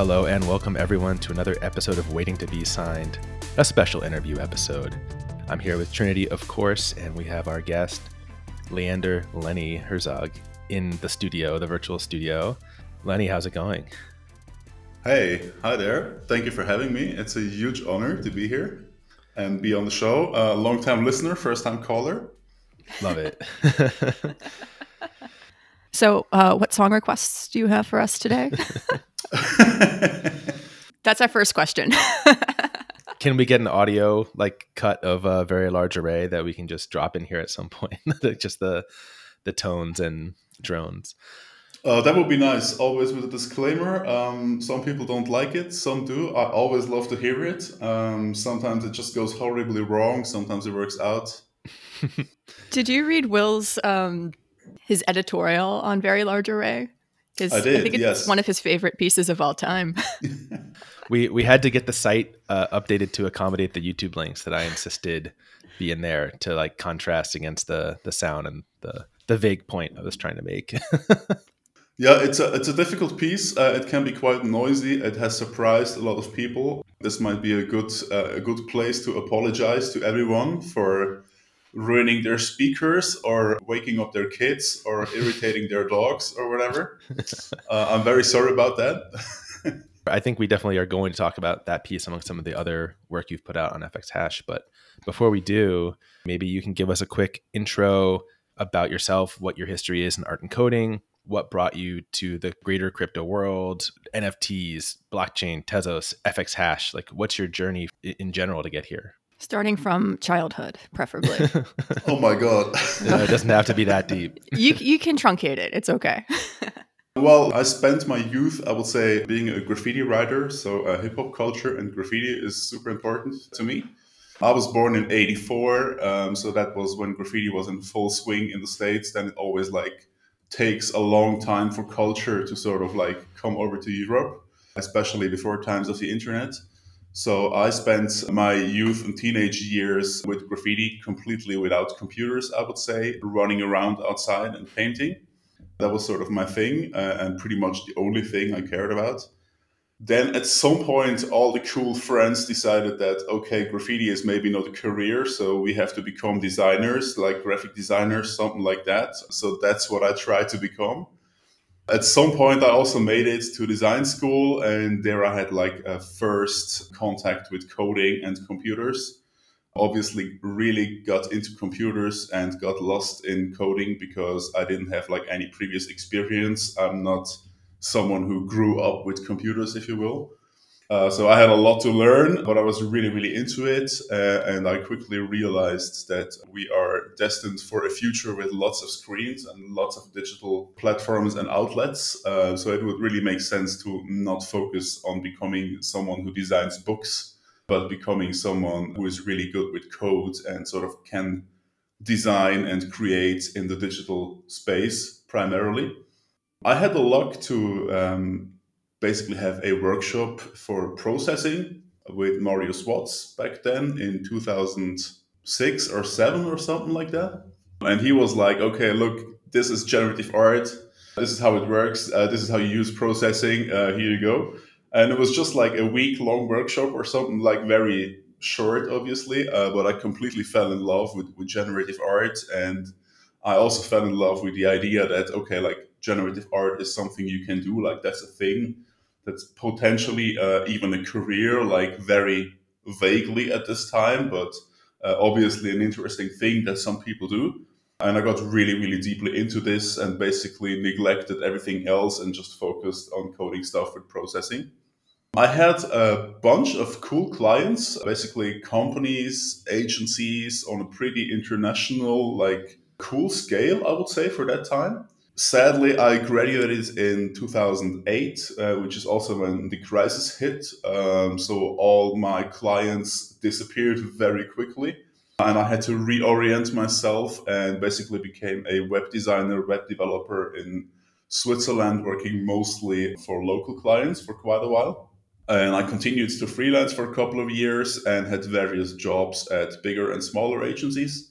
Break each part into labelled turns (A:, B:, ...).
A: Hello, and welcome everyone to another episode of Waiting to Be Signed, a special interview episode. I'm here with Trinity, of course, and we have our guest, Leander Lenny Herzog, in the studio, the virtual studio. Lenny, how's it going?
B: Hey, hi there. Thank you for having me. It's a huge honor to be here and be on the show. A uh, long time listener, first time caller.
A: Love it.
C: so, uh, what song requests do you have for us today? That's our first question.
A: can we get an audio like cut of a very large array that we can just drop in here at some point? just the the tones and drones.
B: Uh, that would be nice. Always with a disclaimer. Um, some people don't like it, some do. I always love to hear it. Um, sometimes it just goes horribly wrong. Sometimes it works out.
C: Did you read Will's um, his editorial on Very Large Array?
B: His, I did. I think it's yes.
C: one of his favorite pieces of all time.
A: we we had to get the site uh, updated to accommodate the YouTube links that I insisted be in there to like contrast against the the sound and the the vague point I was trying to make.
B: yeah, it's a it's a difficult piece. Uh, it can be quite noisy. It has surprised a lot of people. This might be a good uh, a good place to apologize to everyone for ruining their speakers or waking up their kids or irritating their dogs or whatever. Uh, I'm very sorry about that.
A: I think we definitely are going to talk about that piece among some of the other work you've put out on FX Hash. But before we do, maybe you can give us a quick intro about yourself, what your history is in art and coding, what brought you to the greater crypto world, NFTs, blockchain, Tezos, FX Hash. Like, what's your journey in general to get here?
C: Starting from childhood, preferably.
B: oh my god!
A: no, it doesn't have to be that deep.
C: You you can truncate it. It's okay.
B: well, I spent my youth, I would say, being a graffiti writer. So uh, hip hop culture and graffiti is super important to me. I was born in '84, um, so that was when graffiti was in full swing in the states. Then it always like takes a long time for culture to sort of like come over to Europe, especially before times of the internet. So I spent my youth and teenage years with graffiti completely without computers, I would say, running around outside and painting. That was sort of my thing uh, and pretty much the only thing I cared about. Then at some point, all the cool friends decided that, okay, graffiti is maybe not a career, so we have to become designers, like graphic designers, something like that. So that's what I tried to become at some point, I also made it to design school, and there I had like a first contact with coding and computers. Obviously, really got into computers and got lost in coding because I didn't have like any previous experience. I'm not someone who grew up with computers, if you will. Uh, so I had a lot to learn, but I was really, really into it. Uh, and I quickly realized that we are destined for a future with lots of screens and lots of digital platforms and outlets. Uh, so it would really make sense to not focus on becoming someone who designs books, but becoming someone who is really good with code and sort of can design and create in the digital space primarily. I had the luck to um, basically have a workshop for processing with Marius Watz back then in 2006 or 7 or something like that. And he was like, okay, look, this is generative art. This is how it works. Uh, this is how you use processing. Uh, here you go. And it was just like a week long workshop or something like very short, obviously. Uh, but I completely fell in love with, with generative art. And I also fell in love with the idea that, okay, like generative art is something you can do. Like that's a thing that's potentially uh, even a career, like very vaguely at this time, but uh, obviously an interesting thing that some people do. And I got really, really deeply into this and basically neglected everything else and just focused on coding stuff with processing. I had a bunch of cool clients, basically companies, agencies on a pretty international, like cool scale, I would say, for that time. Sadly, I graduated in 2008, uh, which is also when the crisis hit. Um, so all my clients disappeared very quickly. And I had to reorient myself and basically became a web designer, web developer in Switzerland, working mostly for local clients for quite a while. And I continued to freelance for a couple of years and had various jobs at bigger and smaller agencies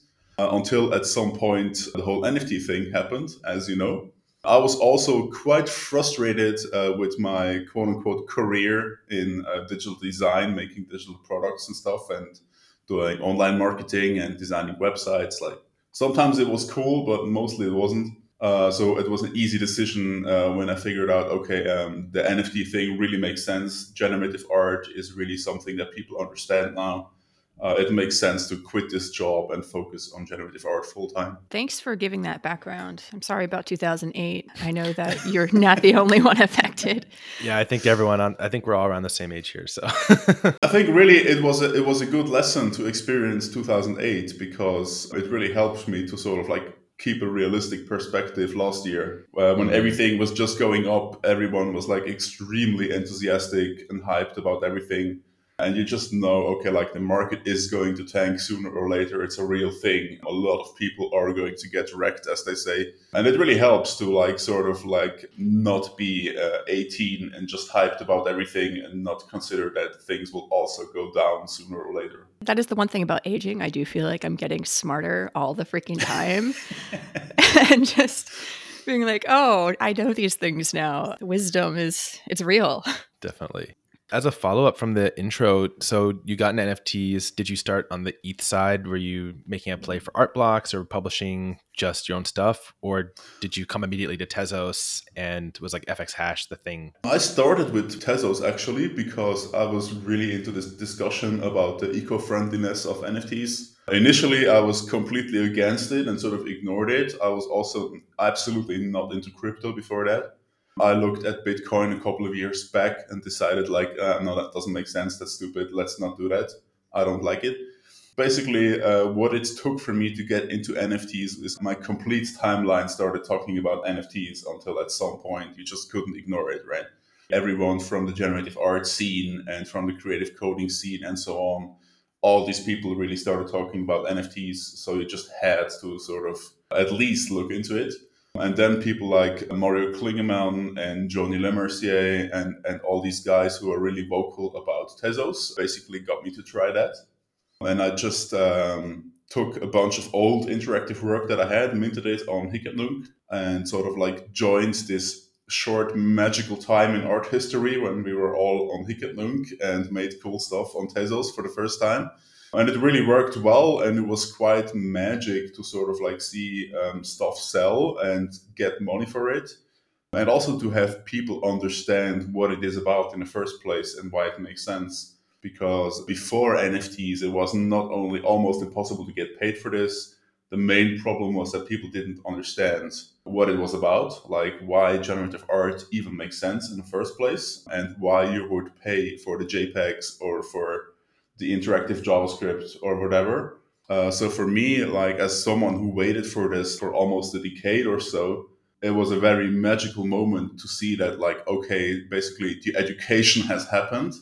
B: until at some point the whole NFT thing happened, as you know. I was also quite frustrated uh, with my quote unquote career in uh, digital design, making digital products and stuff, and doing online marketing and designing websites. Like sometimes it was cool, but mostly it wasn't. Uh, so it was an easy decision uh, when I figured out, okay, um, the NFT thing really makes sense. Generative art is really something that people understand now uh, it makes sense to quit this job and focus on generative art full time.
C: Thanks for giving that background. I'm sorry about 2008. I know that you're not the only one affected.
A: Yeah, I think everyone on. I think we're all around the same age here. So
B: I think really it was a, it was a good lesson to experience 2008 because it really helped me to sort of like keep a realistic perspective last year uh, when mm-hmm. everything was just going up everyone was like extremely enthusiastic and hyped about everything and you just know okay like the market is going to tank sooner or later. It's a real thing. A lot of people are going to get wrecked as they say. And it really helps to like sort of like not be uh, 18 and just hyped about everything and not consider that things will also go down sooner or later.
C: That is the one thing about aging. I do feel like i'm getting smarter all the freaking time. And just being like oh i know these things now. Wisdom is it's real.
A: Definitely as a follow up from the intro, so you got into NFTs. Did you start on the ETH side? Were you making a play for art blocks or publishing just your own stuff? Or did you come immediately to Tezos and was like FX hash the thing?
B: I started with Tezos actually because I was really into this discussion about the eco friendliness of NFTs. Initially, I was completely against it and sort of ignored it. I was also absolutely not into crypto before that. I looked at Bitcoin a couple of years back and decided, like, uh, no, that doesn't make sense. That's stupid. Let's not do that. I don't like it. Basically, uh, what it took for me to get into NFTs is my complete timeline started talking about NFTs until at some point you just couldn't ignore it, right? Everyone from the generative art scene and from the creative coding scene and so on, all these people really started talking about NFTs. So you just had to sort of at least look into it. And then people like Mario Klingemann and Joanie Lemercier and, and all these guys who are really vocal about Tezos basically got me to try that. And I just um, took a bunch of old interactive work that I had, minted it on Hic and sort of like joined this short magical time in art history when we were all on Hic and made cool stuff on Tezos for the first time and it really worked well and it was quite magic to sort of like see um, stuff sell and get money for it. And also to have people understand what it is about in the first place and why it makes sense. Because before nfts it was not only almost impossible to get paid for this the main problem was that people didn't understand what it was about like why generative art even makes sense in the first place and why you would pay for the jpegs or for the interactive JavaScript or whatever. Uh, so for me, like as someone who waited for this for almost a decade or so, it was a very magical moment to see that like okay, basically the education has happened,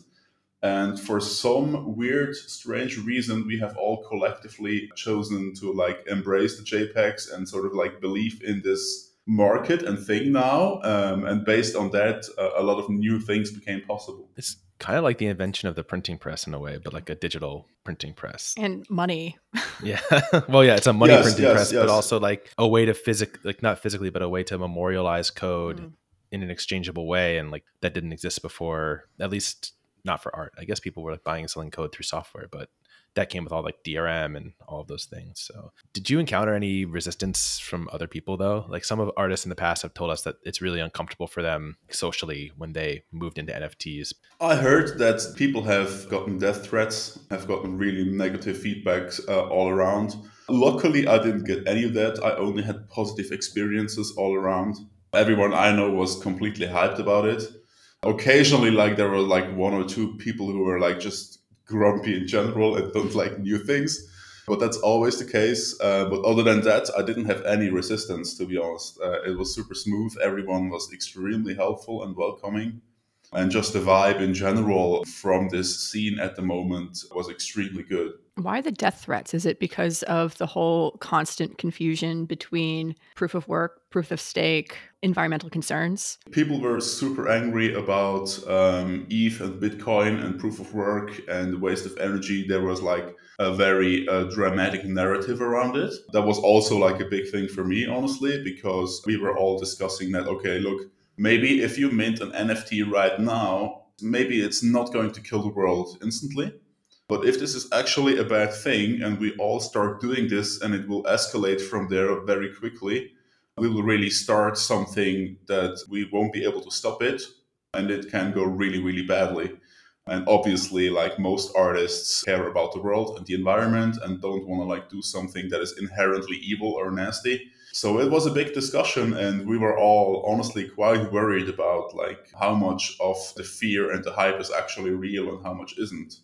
B: and for some weird, strange reason, we have all collectively chosen to like embrace the JPEGs and sort of like believe in this market and thing now. Um, and based on that, uh, a lot of new things became possible.
A: It's kind of like the invention of the printing press in a way, but like a digital printing press
C: and money.
A: yeah, well, yeah, it's a money
B: yes,
A: printing
B: yes,
A: press,
B: yes.
A: but also like a way to physic, like not physically, but a way to memorialize code mm. in an exchangeable way, and like that didn't exist before, at least not for art. I guess people were like buying and selling code through software, but that came with all like DRM and all of those things. So, did you encounter any resistance from other people though? Like some of artists in the past have told us that it's really uncomfortable for them socially when they moved into NFTs.
B: I heard that people have gotten death threats, have gotten really negative feedbacks uh, all around. Luckily, I didn't get any of that. I only had positive experiences all around. Everyone I know was completely hyped about it. Occasionally, like there were like one or two people who were like just grumpy in general and don't like new things. But that's always the case. Uh, but other than that, I didn't have any resistance, to be honest. Uh, it was super smooth. Everyone was extremely helpful and welcoming. And just the vibe in general from this scene at the moment was extremely good.
C: Why the death threats? Is it because of the whole constant confusion between proof of work, proof of stake, environmental concerns?
B: People were super angry about um, ETH and Bitcoin and proof of work and the waste of energy. There was like a very uh, dramatic narrative around it. That was also like a big thing for me, honestly, because we were all discussing that, okay, look, maybe if you mint an NFT right now, maybe it's not going to kill the world instantly but if this is actually a bad thing and we all start doing this and it will escalate from there very quickly, we will really start something that we won't be able to stop it and it can go really, really badly. And obviously, like most artists care about the world and the environment and don't want to like do something that is inherently evil or nasty. So it was a big discussion and we were all honestly quite worried about like how much of the fear and the hype is actually real and how much isn't.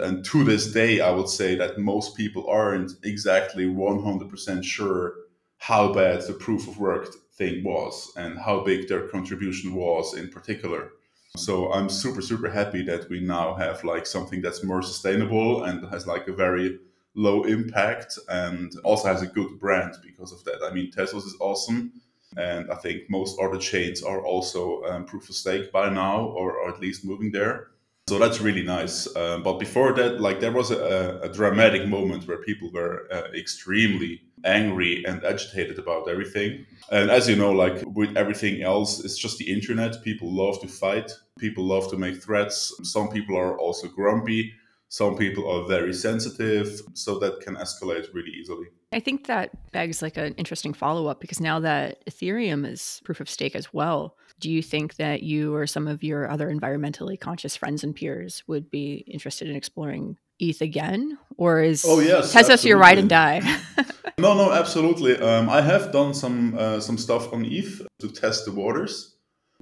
B: And to this day, I would say that most people aren't exactly 100% sure how bad the proof of work thing was and how big their contribution was in particular. So I'm super, super happy that we now have like something that's more sustainable and has like a very low impact and also has a good brand because of that. I mean, Tezos is awesome. And I think most other chains are also um, proof of stake by now, or, or at least moving there. So that's really nice. Uh, but before that, like there was a, a dramatic moment where people were uh, extremely angry and agitated about everything. And as you know, like with everything else, it's just the internet. People love to fight. People love to make threats. Some people are also grumpy. Some people are very sensitive. So that can escalate really easily.
C: I think that begs like an interesting follow up because now that Ethereum is proof of stake as well, do you think that you or some of your other environmentally conscious friends and peers would be interested in exploring ETH again, or is
B: oh yes,
C: Tezos your ride and die?
B: no, no, absolutely. Um, I have done some uh, some stuff on ETH to test the waters.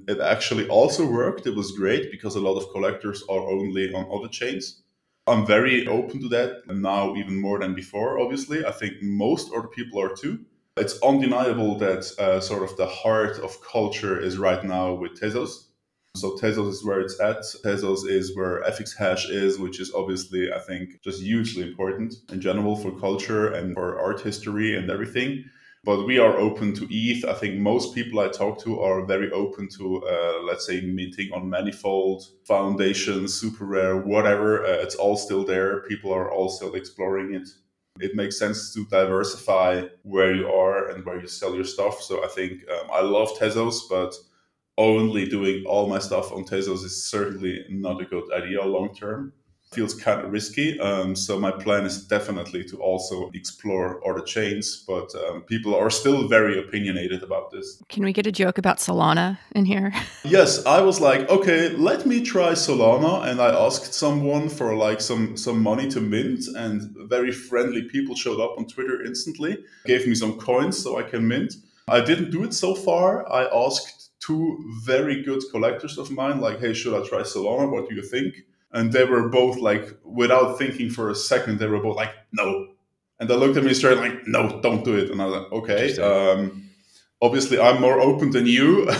B: It actually also worked. It was great because a lot of collectors are only on other chains. I'm very open to that now, even more than before. Obviously, I think most other people are too it's undeniable that uh, sort of the heart of culture is right now with Tezos. So Tezos is where it's at. Tezos is where FX Hash is, which is obviously, I think, just hugely important in general for culture and for art history and everything. But we are open to ETH. I think most people I talk to are very open to, uh, let's say, minting on Manifold, Foundation, Super Rare, whatever. Uh, it's all still there. People are all still exploring it it makes sense to diversify where you are and where you sell your stuff. So I think um, I love Tezos, but only doing all my stuff on Tezos is certainly not a good idea long term feels kind of risky. Um, so my plan is definitely to also explore other chains, but um, people are still very opinionated about this.
C: Can we get a joke about Solana in here?
B: yes, I was like, okay, let me try Solana, and I asked someone for like some some money to mint, and very friendly people showed up on Twitter instantly, gave me some coins so I can mint. I didn't do it so far. I asked two very good collectors of mine, like, hey, should I try Solana? What do you think? And they were both like without thinking for a second they were both like no. And they looked at me straight like no don't do it. And i was like okay um, obviously i'm more open than you.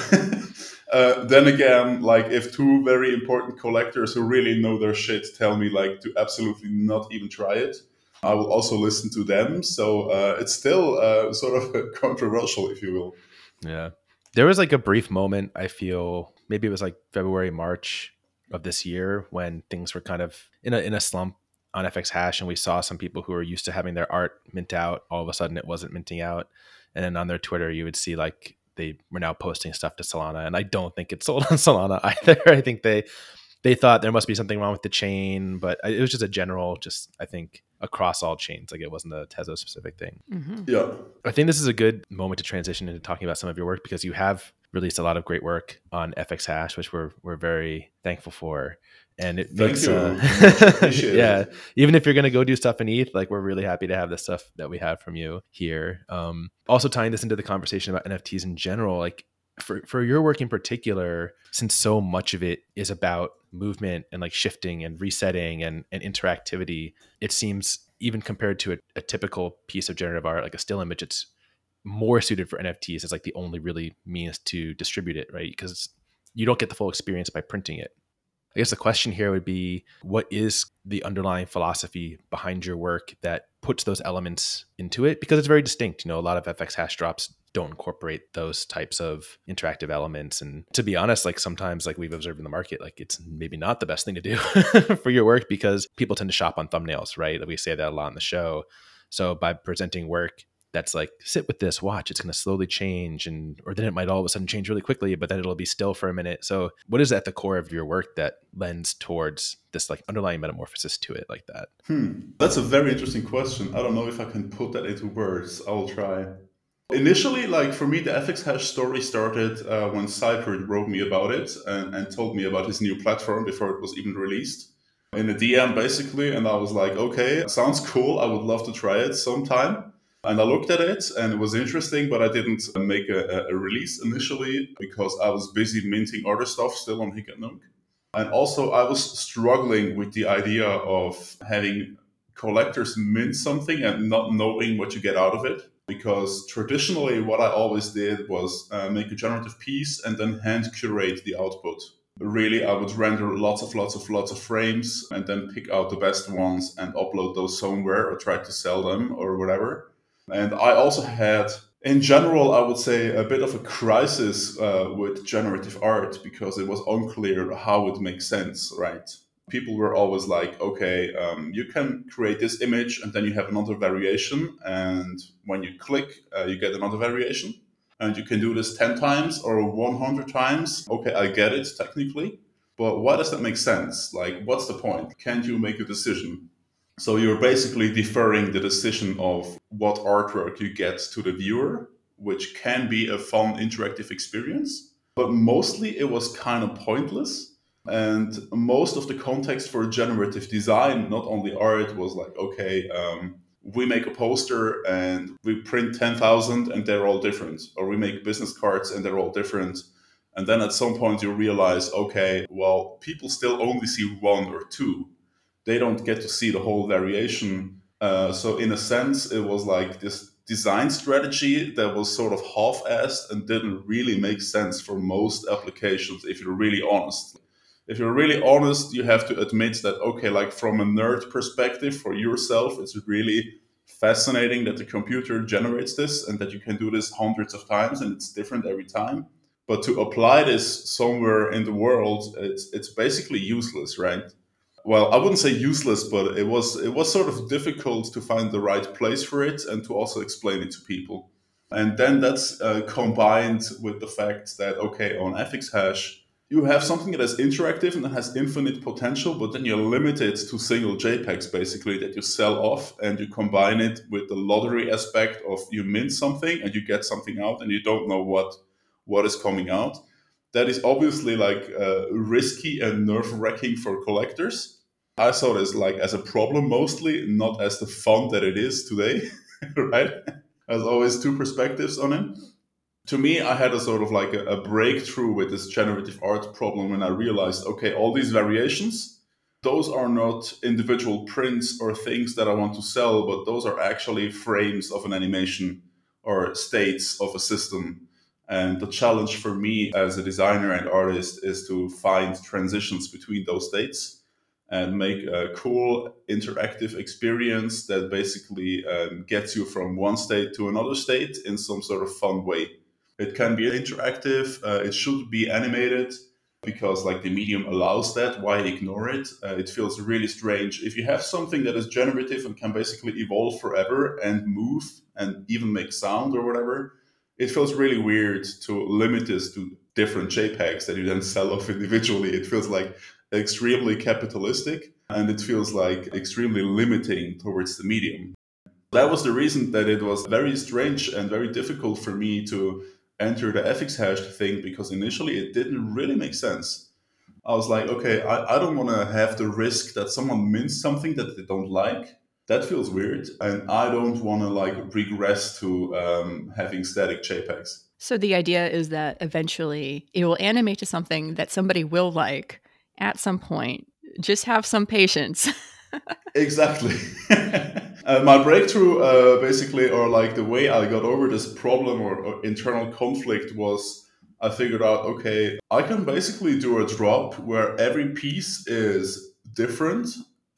B: Uh, then again like if two very important collectors who really know their shit tell me like to absolutely not even try it i will also listen to them. So uh, it's still uh, sort of controversial if you will.
A: Yeah. There was like a brief moment i feel maybe it was like february march of this year when things were kind of in a in a slump on FX Hash, and we saw some people who were used to having their art mint out. All of a sudden, it wasn't minting out, and then on their Twitter, you would see like they were now posting stuff to Solana, and I don't think it sold on Solana either. I think they they thought there must be something wrong with the chain, but it was just a general, just I think across all chains. Like it wasn't a Tezos specific thing.
B: Mm-hmm. Yeah,
A: I think this is a good moment to transition into talking about some of your work because you have released a lot of great work on FX Hash, which we're we're very thankful for. And it
B: Thank
A: makes
B: uh,
A: yeah, even if you're gonna go do stuff in ETH, like we're really happy to have the stuff that we have from you here. Um, also tying this into the conversation about NFTs in general, like for for your work in particular, since so much of it is about movement and like shifting and resetting and, and interactivity, it seems even compared to a, a typical piece of generative art, like a still image, it's more suited for NFTs as like the only really means to distribute it, right? Because you don't get the full experience by printing it. I guess the question here would be what is the underlying philosophy behind your work that puts those elements into it? Because it's very distinct. You know, a lot of FX hash drops don't incorporate those types of interactive elements. And to be honest, like sometimes, like we've observed in the market, like it's maybe not the best thing to do for your work because people tend to shop on thumbnails, right? We say that a lot on the show. So by presenting work that's like sit with this watch it's going to slowly change and or then it might all of a sudden change really quickly but then it'll be still for a minute. So what is at the core of your work that lends towards this like underlying metamorphosis to it like that?
B: Hmm. that's a very interesting question. I don't know if i can put that into words. I'll try. Initially like for me the fx hash story started uh, when ciphrd wrote me about it and, and told me about his new platform before it was even released. In a dm basically and i was like okay sounds cool. I would love to try it sometime and I looked at it and it was interesting, but I didn't make a, a release initially because I was busy minting other stuff still on Nunc. And also, I was struggling with the idea of having collectors mint something and not knowing what you get out of it. Because traditionally, what I always did was uh, make a generative piece and then hand curate the output. Really, I would render lots of lots of lots of frames and then pick out the best ones and upload those somewhere or try to sell them or whatever. And I also had, in general, I would say a bit of a crisis uh, with generative art because it was unclear how it makes sense, right? People were always like, okay, um, you can create this image and then you have another variation. And when you click, uh, you get another variation. And you can do this 10 times or 100 times. Okay, I get it technically. But why does that make sense? Like, what's the point? Can't you make a decision? So you're basically deferring the decision of what artwork you get to the viewer, which can be a fun interactive experience. But mostly it was kind of pointless. And most of the context for generative design, not only art, was like, okay, um, we make a poster and we print 10,000 and they're all different. Or we make business cards and they're all different. And then at some point you realize, okay, well, people still only see one or two they don't get to see the whole variation. Uh, so in a sense, it was like this design strategy that was sort of half-assed and didn't really make sense for most applications. If you're really honest, if you're really honest, you have to admit that okay, like from a nerd perspective for yourself, it's really fascinating that the computer generates this and that you can do this hundreds of times and it's different every time. But to apply this somewhere in the world, it's it's basically useless, right? Well, I wouldn't say useless, but it was it was sort of difficult to find the right place for it and to also explain it to people. And then that's uh, combined with the fact that okay, on FX Hash, you have something that is interactive and that has infinite potential, but then you're limited to single JPEGs basically that you sell off, and you combine it with the lottery aspect of you mint something and you get something out, and you don't know what what is coming out that is obviously like uh, risky and nerve wracking for collectors. I saw this like as a problem mostly, not as the fun that it is today, right? As always, two perspectives on it. To me, I had a sort of like a, a breakthrough with this generative art problem when I realized, okay, all these variations, those are not individual prints or things that I want to sell, but those are actually frames of an animation or states of a system and the challenge for me as a designer and artist is to find transitions between those states and make a cool interactive experience that basically um, gets you from one state to another state in some sort of fun way. It can be interactive, uh, it should be animated because like the medium allows that. Why ignore it? Uh, it feels really strange. If you have something that is generative and can basically evolve forever and move and even make sound or whatever it feels really weird to limit this to different JPEGs that you then sell off individually. It feels like extremely capitalistic and it feels like extremely limiting towards the medium. That was the reason that it was very strange and very difficult for me to enter the FX Hash thing because initially it didn't really make sense. I was like, okay, I, I don't want to have the risk that someone mints something that they don't like that feels weird and i don't want to like regress to um, having static jpegs.
C: So the idea is that eventually it will animate to something that somebody will like at some point. Just have some patience.
B: Exactly. Uh, my breakthrough uh, basically or like the way i got over this problem or, or internal conflict was I figured out okay, I can basically do a drop where every piece is different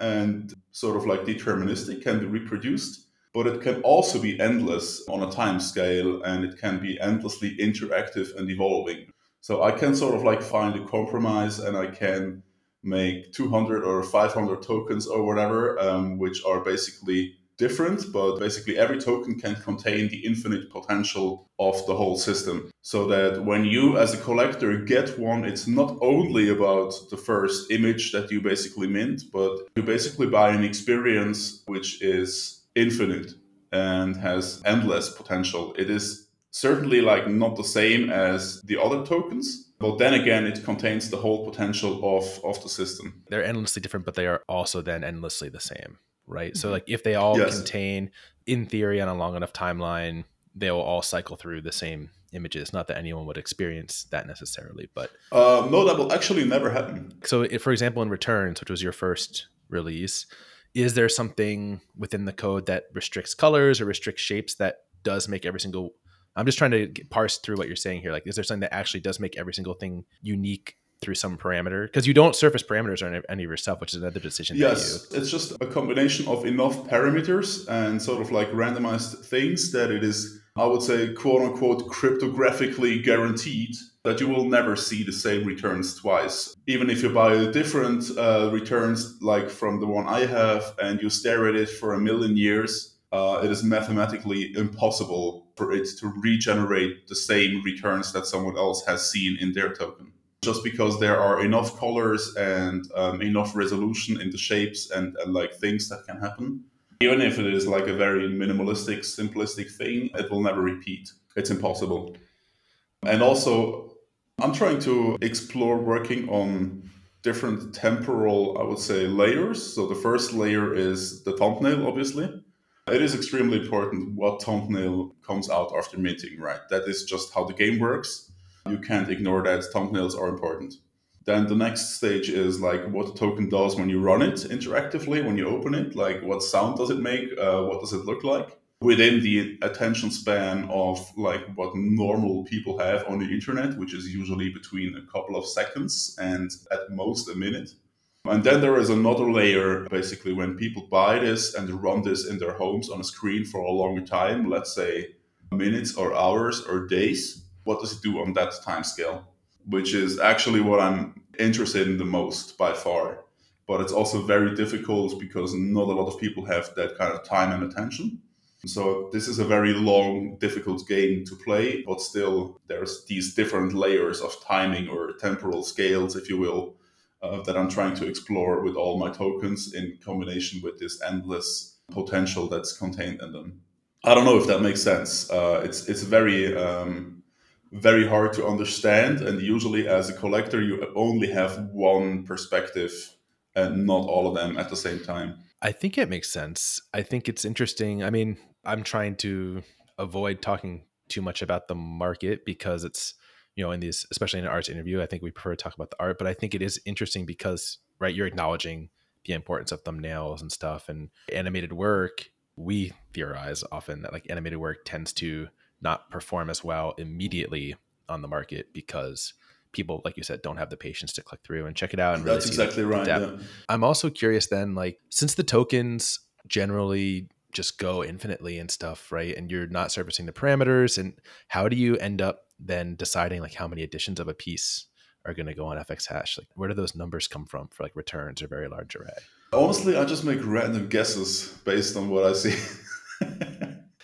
B: and sort of like deterministic, can be reproduced, but it can also be endless on a time scale and it can be endlessly interactive and evolving. So I can sort of like find a compromise and I can make 200 or 500 tokens or whatever, um, which are basically different, but basically every token can contain the infinite potential of the whole system. So that when you, as a collector, get one, it's not only about the first image that you basically mint, but you basically buy an experience which is infinite and has endless potential. It is certainly like not the same as the other tokens but then again it contains the whole potential of of the system
A: they're endlessly different but they are also then endlessly the same right? So mm-hmm. like if they all yes. contain, in theory, on a long enough timeline, they will all cycle through the same images. Not that anyone would experience that necessarily, but
B: uh, no, that will actually never happen.
A: So, if, for example, in Returns, which was your first release, is there something within the code that restricts colors or restricts shapes that does make every single I'm just trying to parse through what you're saying here. Like, is there something that actually does make every single thing unique through some parameter because you don't surface parameters on any of your stuff, which is another decision.
B: Yes, it's just a combination of enough parameters and sort of like randomized things that it is, I would say, quote unquote, cryptographically guaranteed that you will never see the same returns twice. Even if you buy a different uh, returns, like from the one I have, and you stare at it for a million years, uh, it is mathematically impossible for it to regenerate the same returns that someone else has seen in their token just because there are enough colors and um, enough resolution in the shapes and, and like things that can happen. Even if it is like a very minimalistic, simplistic thing, it will never repeat. It's impossible. And also, I'm trying to explore working on different temporal, I would say, layers. So the first layer is the thumbnail, obviously. It is extremely important what thumbnail comes out after minting, right? That is just how the game works. You can't ignore that thumbnails are important. Then the next stage is like what the token does when you run it interactively, when you open it, like what sound does it make, uh, what does it look like within the attention span of like what normal people have on the internet, which is usually between a couple of seconds and at most a minute. And then there is another layer, basically, when people buy this and run this in their homes on a screen for a longer time, let's say minutes or hours or days what does it do on that time scale, which is actually what I'm interested in the most by far. But it's also very difficult because not a lot of people have that kind of time and attention. So this is a very long, difficult game to play, but still there's these different layers of timing or temporal scales, if you will, uh, that I'm trying to explore with all my tokens in combination with this endless potential that's contained in them. I don't know if that makes sense. Uh, it's it's very um, very hard to understand. And usually, as a collector, you only have one perspective and not all of them at the same time.
A: I think it makes sense. I think it's interesting. I mean, I'm trying to avoid talking too much about the market because it's, you know, in these, especially in an arts interview, I think we prefer to talk about the art, but I think it is interesting because, right, you're acknowledging the importance of thumbnails and stuff and animated work. We theorize often that like animated work tends to not perform as well immediately on the market because people, like you said, don't have the patience to click through and check it out. And
B: really That's exactly right. Yeah.
A: I'm also curious then, like, since the tokens generally just go infinitely and stuff, right? And you're not servicing the parameters, and how do you end up then deciding like how many editions of a piece are going to go on FX hash? Like, where do those numbers come from for like returns or very large array?
B: Honestly, I just make random guesses based on what I see.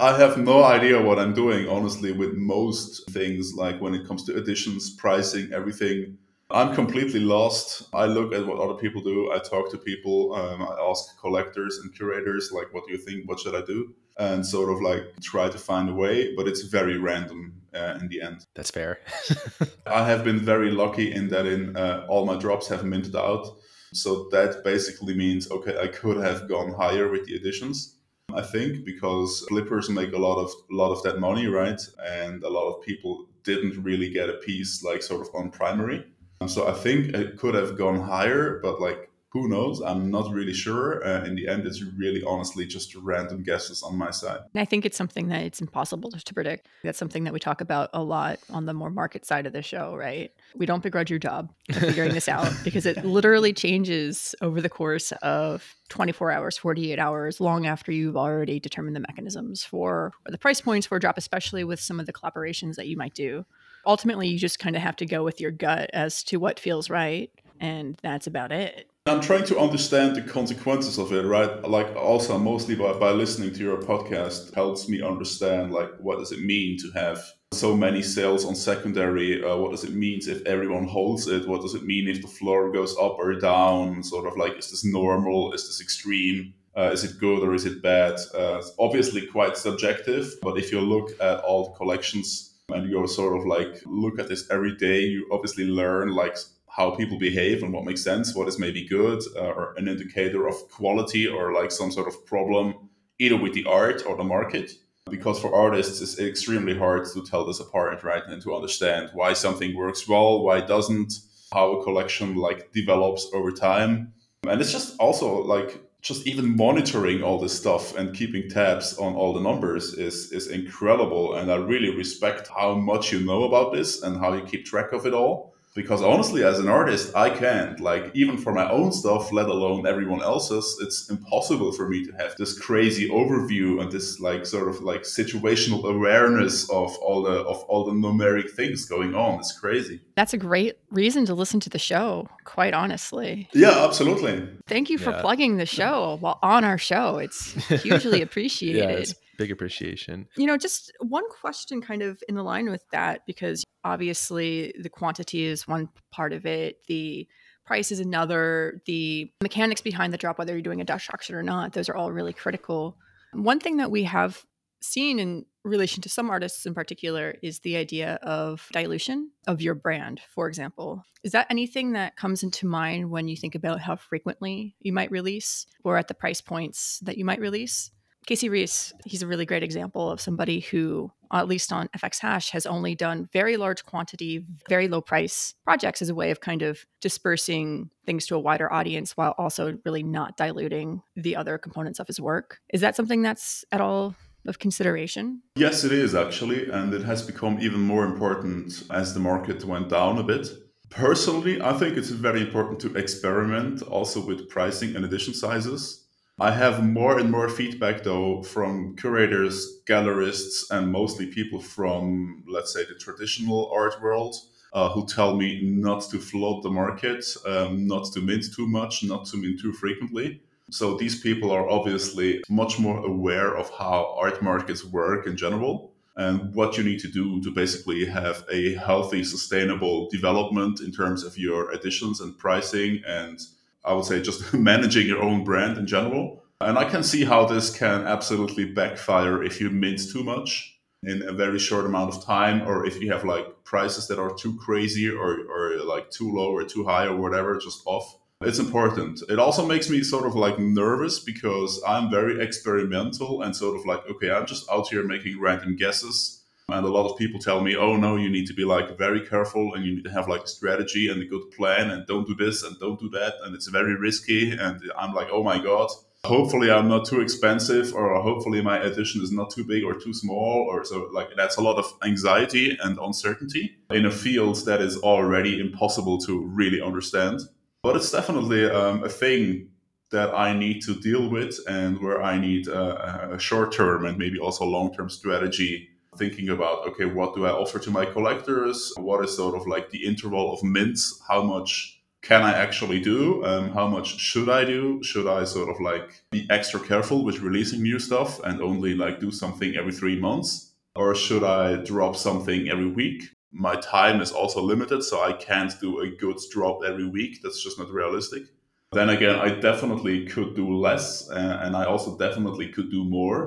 B: I have no idea what I'm doing, honestly, with most things, like when it comes to editions, pricing, everything. I'm completely lost. I look at what other people do. I talk to people. Um, I ask collectors and curators, like, what do you think? What should I do? And sort of like try to find a way, but it's very random uh, in the end.
A: That's fair.
B: I have been very lucky in that in uh, all my drops have minted out. So that basically means, okay, I could have gone higher with the editions I think, because flippers make a lot of a lot of that money, right? And a lot of people didn't really get a piece like sort of on primary. So I think it could have gone higher, but like Who knows? I'm not really sure. Uh, in the end, it's really honestly just random guesses on my side.
C: I think it's something that it's impossible to predict. That's something that we talk about a lot on the more market side of the show, right? We don't begrudge your job figuring this out because it literally changes over the course of 24 hours, 48 hours, long after you've already determined the mechanisms for the price points for a drop, especially with some of the collaborations that you might do. Ultimately, you just kind of have to go with your gut as to what feels right. And that's about it.
B: I'm trying to understand the consequences of it, right? Like also mostly by, by listening to your podcast helps me understand like what does it mean to have so many sales on secondary? Uh, what does it mean if everyone holds it? What does it mean if the floor goes up or down? Sort of like is this normal? Is this extreme? Uh, is it good or is it bad? Uh, obviously quite subjective, but if you look at all the collections and you sort of like look at this every day, you obviously learn like how people behave and what makes sense, what is maybe good, uh, or an indicator of quality or like some sort of problem, either with the art or the market. Because for artists, it's extremely hard to tell this apart, right? And to understand why something works well, why it doesn't, how a collection like develops over time. And it's just also like just even monitoring all this stuff and keeping tabs on all the numbers is is incredible and i really respect how much you know about this and how you keep track of it all because honestly as an artist i can't like even for my own stuff let alone everyone else's it's impossible for me to have this crazy overview and this like sort of like situational awareness of all the of all the numeric things going on. It's crazy.
C: That's a great reason to listen to the show quite honestly.
B: Yeah absolutely.
C: Thank you for yeah. plugging the show while on our show. It's hugely appreciated.
A: Yeah, big appreciation.
C: You know, just one question kind of in the line with that, because obviously the quantity is one part of it, the price is another, the mechanics behind the drop, whether you're doing a Dutch auction or not, those are all really critical. One thing that we have seen in relation to some artists in particular is the idea of dilution of your brand, for example. Is that anything that comes into mind when you think about how frequently you might release or at the price points that you might release? Casey Reas, he's a really great example of somebody who, at least on FX Hash, has only done very large quantity, very low price projects as a way of kind of dispersing things to a wider audience while also really not diluting the other components of his work. Is that something that's at all of consideration?
B: Yes, it is actually. And it has become even more important as the market went down a bit. Personally, I think it's very important to experiment also with pricing and edition sizes I have more and more feedback though from curators, gallerists, and mostly people from, let's say, the traditional art world uh, who tell me not to flood the market, um, not to mint too much, not to mint too frequently. So these people are obviously much more aware of how art markets work in general and what you need to do to basically have a healthy, sustainable development in terms of your editions and pricing and I would say just managing your own brand in general. And I can see how this can absolutely backfire if you mint too much in a very short amount of time, or if you have like prices that are too crazy or, or like too low or too high or whatever, just off. It's important. It also makes me sort of like nervous because I'm very experimental and sort of like, okay, I'm just out here making random guesses and a lot of people tell me, oh no, you need to be like very careful and you need to have like a strategy and a good plan and don't do this and don't do that. And it's very risky. And I'm like, oh my God, hopefully I'm not too expensive or hopefully my edition is not too big or too small. Or so like that's a lot of anxiety and uncertainty in a field that is already impossible to really understand. But it's definitely um, a thing that I need to deal with and where I need a, a short term and maybe also long term strategy thinking about okay what do i offer to my collectors? What is sort of like the interval of mints? How much can i actually do? Um, how much should i do? Should i sort of like be extra careful with releasing new stuff and only like do something every three months? Or should i drop something every week? My time is also limited so i can't do a good drop every week. That's just not realistic. Then again i definitely could do less uh, and i also definitely could do more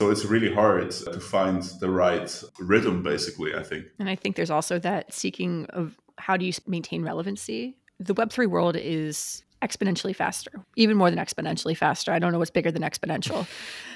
B: so it's really hard to find the right rhythm, basically, I think.
C: And I think there's also that seeking of how do you maintain relevancy? The Web3 world is exponentially faster, even more than exponentially faster. I don't know what's bigger than exponential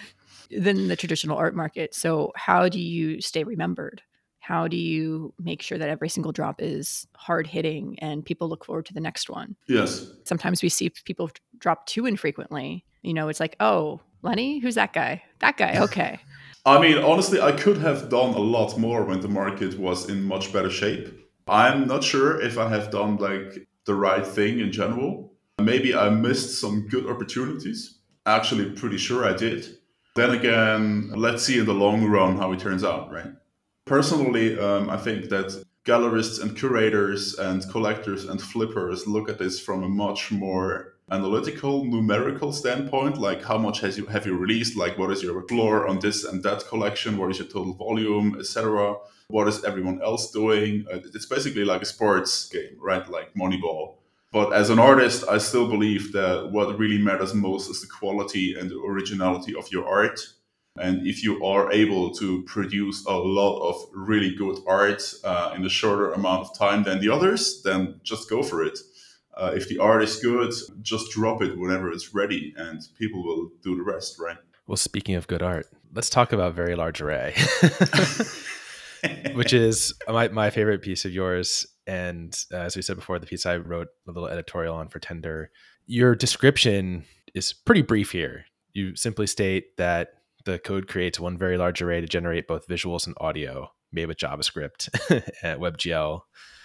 C: than the traditional art market. So, how do you stay remembered? How do you make sure that every single drop is hard hitting and people look forward to the next one?
B: Yes.
C: Sometimes we see people drop too infrequently. You know, it's like, oh, Lenny, who's that guy? That guy, okay.
B: I mean, honestly, I could have done a lot more when the market was in much better shape. I'm not sure if I have done like the right thing in general. Maybe I missed some good opportunities. Actually, pretty sure I did. Then again, let's see in the long run how it turns out, right? Personally, um, I think that gallerists and curators and collectors and flippers look at this from a much more analytical numerical standpoint like how much has you have you released? Like what is your floor on this and that collection? What is your total volume etc what is everyone else doing? Uh, it's basically like a sports game right? Like moneyball. But as an artist i still believe that what really matters most is the quality and the originality of your art and if you are able to produce a lot of really good art uh, in a shorter amount of time than the others then just go for it uh, if the art is good, just drop it whenever it's ready, and people will do the rest, right?
A: Well, speaking of good art, let's talk about Very Large Array, which is my, my favorite piece of yours. And uh, as we said before, the piece I wrote a little editorial on for Tender. Your description is pretty brief here. You simply state that the code creates one very large array to generate both visuals and audio made with JavaScript and WebGL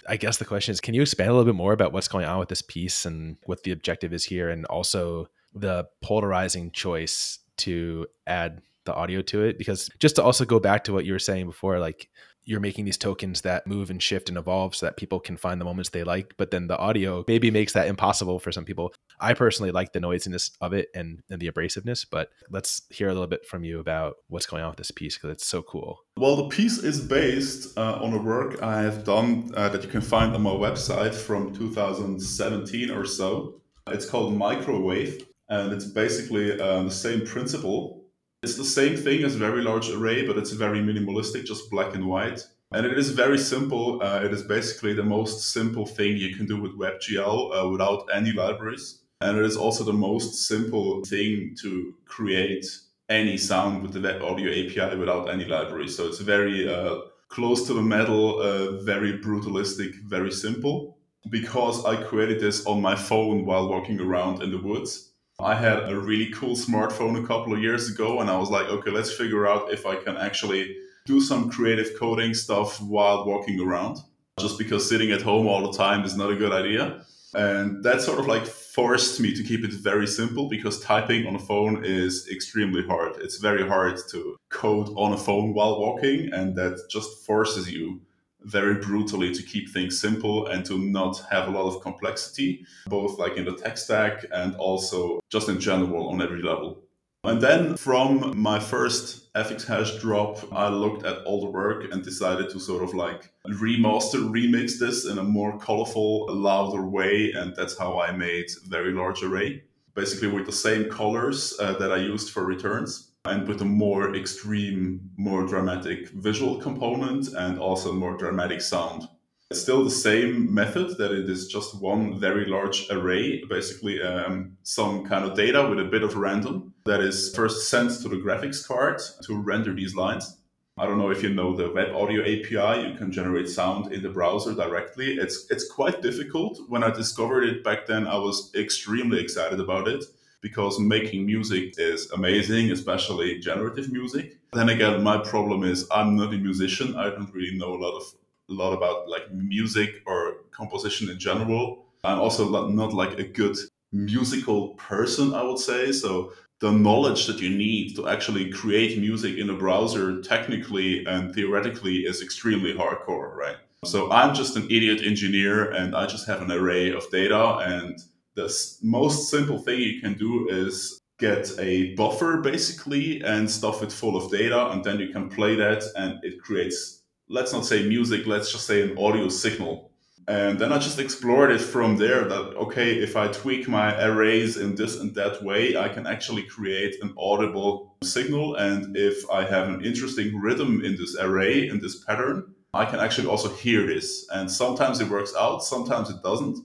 A: I guess the question is can you expand a little bit more about what's going on with this piece and what the objective is here and also the polarizing choice to add the audio to it because just to also go back to what you were saying before like you're making these tokens that move and shift and evolve so that people can find the moments they like. But then the audio maybe makes that impossible for some people. I personally like the noisiness of it and, and the abrasiveness, but let's hear a little bit from you about what's going on with this piece because it's so cool.
B: Well, the piece is based uh, on a work I have done uh, that you can find on my website from 2017 or so. It's called Microwave, and it's basically uh, the same principle it's the same thing as very large array, but it's very minimalistic, just black and white. And it is very simple. Uh, it is basically the most simple thing you can do with WebGL uh, without any libraries. And it is also the most simple thing to create any sound with the Web Audio API without any libraries. So it's very uh, close to the metal, uh, very brutalistic, very simple. Because I created this on my phone while walking around in the woods. I had a really cool smartphone a couple of years ago, and I was like, okay, let's figure out if I can actually do some creative coding stuff while walking around. Just because sitting at home all the time is not a good idea. And that sort of like forced me to keep it very simple because typing on a phone is extremely hard. It's very hard to code on a phone while walking, and that just forces you very brutally to keep things simple and to not have a lot of complexity, both like in the tech stack and also just in general on every level. And then from my first FX hash drop, I looked at all the work and decided to sort of like remaster, remix this in a more colorful, louder way. And that's how I made Very Large Array, basically with the same colors uh, that I used for returns and with a more extreme, more dramatic visual component and also more dramatic sound. It's still the same method that it is just one very large array, basically um, some kind of data with a bit of random that is first sent to the graphics card to render these lines. I don't know if you know the Web Audio API. You can generate sound in the browser directly. It's it's quite difficult. When I discovered it back then, I was extremely excited about it because making music is amazing, especially generative music. Then again, my problem is I'm not a musician. I don't really know a lot of a lot about like music or composition in general. I'm also not like a good musical person, I would say. So the knowledge that you need to actually create music in a browser technically and theoretically is extremely hardcore, right? So I'm just an idiot engineer and I just have an array of data and the most simple thing you can do is get a buffer basically and stuff it full of data and then you can play that and it creates let's not say music let's just say an audio signal. And then i just explored it from there that okay if i tweak my arrays in this and that way i can actually create an audible signal. And if i have an interesting rhythm in this array in this pattern i can actually also hear this. And sometimes it works out sometimes it doesn't.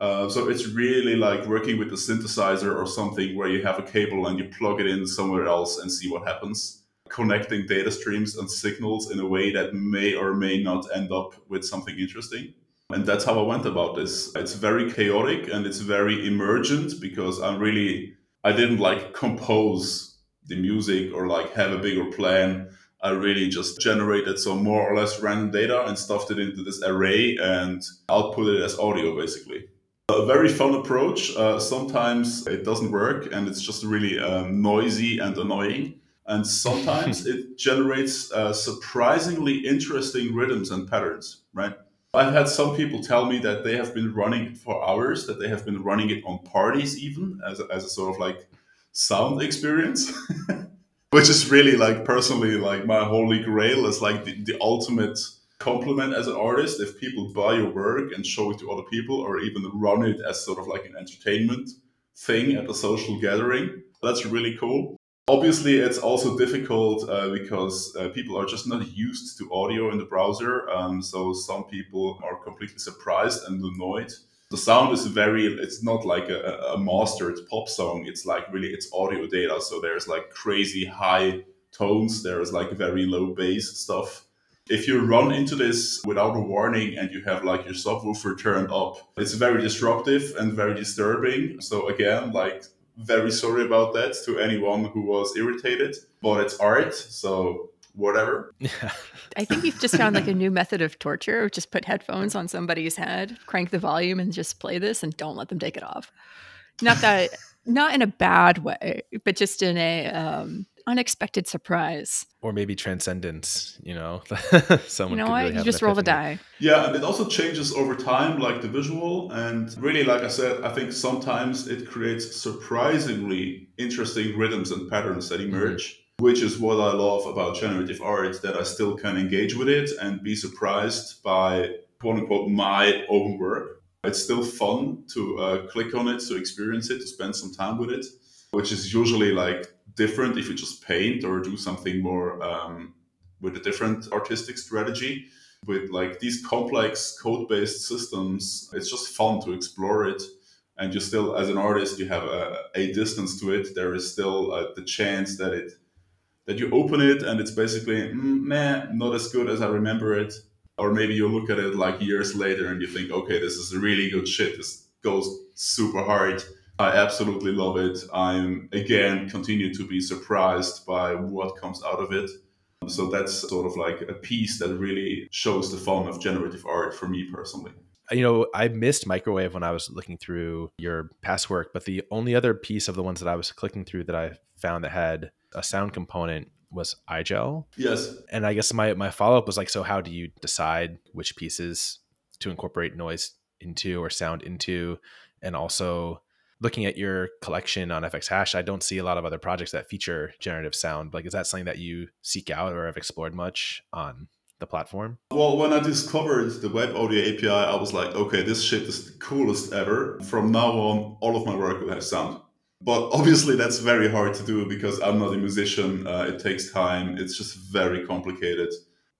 B: Uh, so it's really like working with a synthesizer or something where you have a cable and you plug it in somewhere else and see what happens. Connecting data streams and signals in a way that may or may not end up with something interesting. And that's how I went about this. It's very chaotic and it's very emergent because I'm really, I didn't like compose the music or like have a bigger plan. I really just generated some more or less random data and stuffed it into this array and output it as audio basically. A very fun approach. Uh, sometimes it doesn't work and it's just really um, noisy and annoying. And sometimes it generates uh, surprisingly interesting rhythms and patterns, right? I've had some people tell me that they have been running it for hours, that they have been running it on parties even as a, as a sort of like sound experience, which is really like personally like my holy grail is like the, the ultimate compliment as an artist. If people buy your work and show it to other people or even run it as sort of like an entertainment thing at a social gathering, that's really cool. Obviously, it's also difficult uh, because uh, people are just not used to audio in the browser. Um, so some people are completely surprised and annoyed. The sound is very, it's not like a, a mastered pop song. It's like really, it's audio data. So there's like crazy high tones. There's like very low bass stuff. If you run into this without a warning and you have like your subwoofer turned up, it's very disruptive and very disturbing. So again, like very sorry about that to anyone who was irritated, but it's art, so whatever.
C: Yeah. I think you've just found like a new method of torture. Just put headphones on somebody's head, crank the volume, and just play this, and don't let them take it off. Not that, not in a bad way, but just in a um, unexpected surprise.
A: Or maybe transcendence you know?
C: Someone you know what? really you just roll the die.
B: Yeah and it also changes over time like the visual and really like i said i think sometimes it creates surprisingly interesting rhythms and patterns that emerge mm-hmm. which is what i love about generative art that i still can engage with it and be surprised by quote unquote my own work. It's still fun to uh, click on it to experience it to spend some time with it which is usually like different if you just paint or do something more um, with a different artistic strategy. With like these complex code based systems, it's just fun to explore it. And you still, as an artist, you have a, a distance to it. There is still uh, the chance that it that you open it and it's basically mm, meh, not as good as I remember it. Or maybe you look at it like years later and you think, okay, this is really good shit. This goes super hard I absolutely love it. I'm again continue to be surprised by what comes out of it. So that's sort of like a piece that really shows the fun of generative art for me personally.
A: You know, I missed microwave when I was looking through your past work, but the only other piece of the ones that I was clicking through that I found that had a sound component was Igel.
B: Yes.
A: And I guess my my follow up was like, so how do you decide which pieces to incorporate noise into or sound into, and also looking at your collection on FX Hash, I don't see a lot of other projects that feature generative sound. Like, is that something that you seek out or have explored much on the platform?
B: Well, when I discovered the web audio API, I was like, okay, this shit is the coolest ever. From now on, all of my work will have sound. But obviously, that's very hard to do because I'm not a musician. Uh, it takes time. It's just very complicated.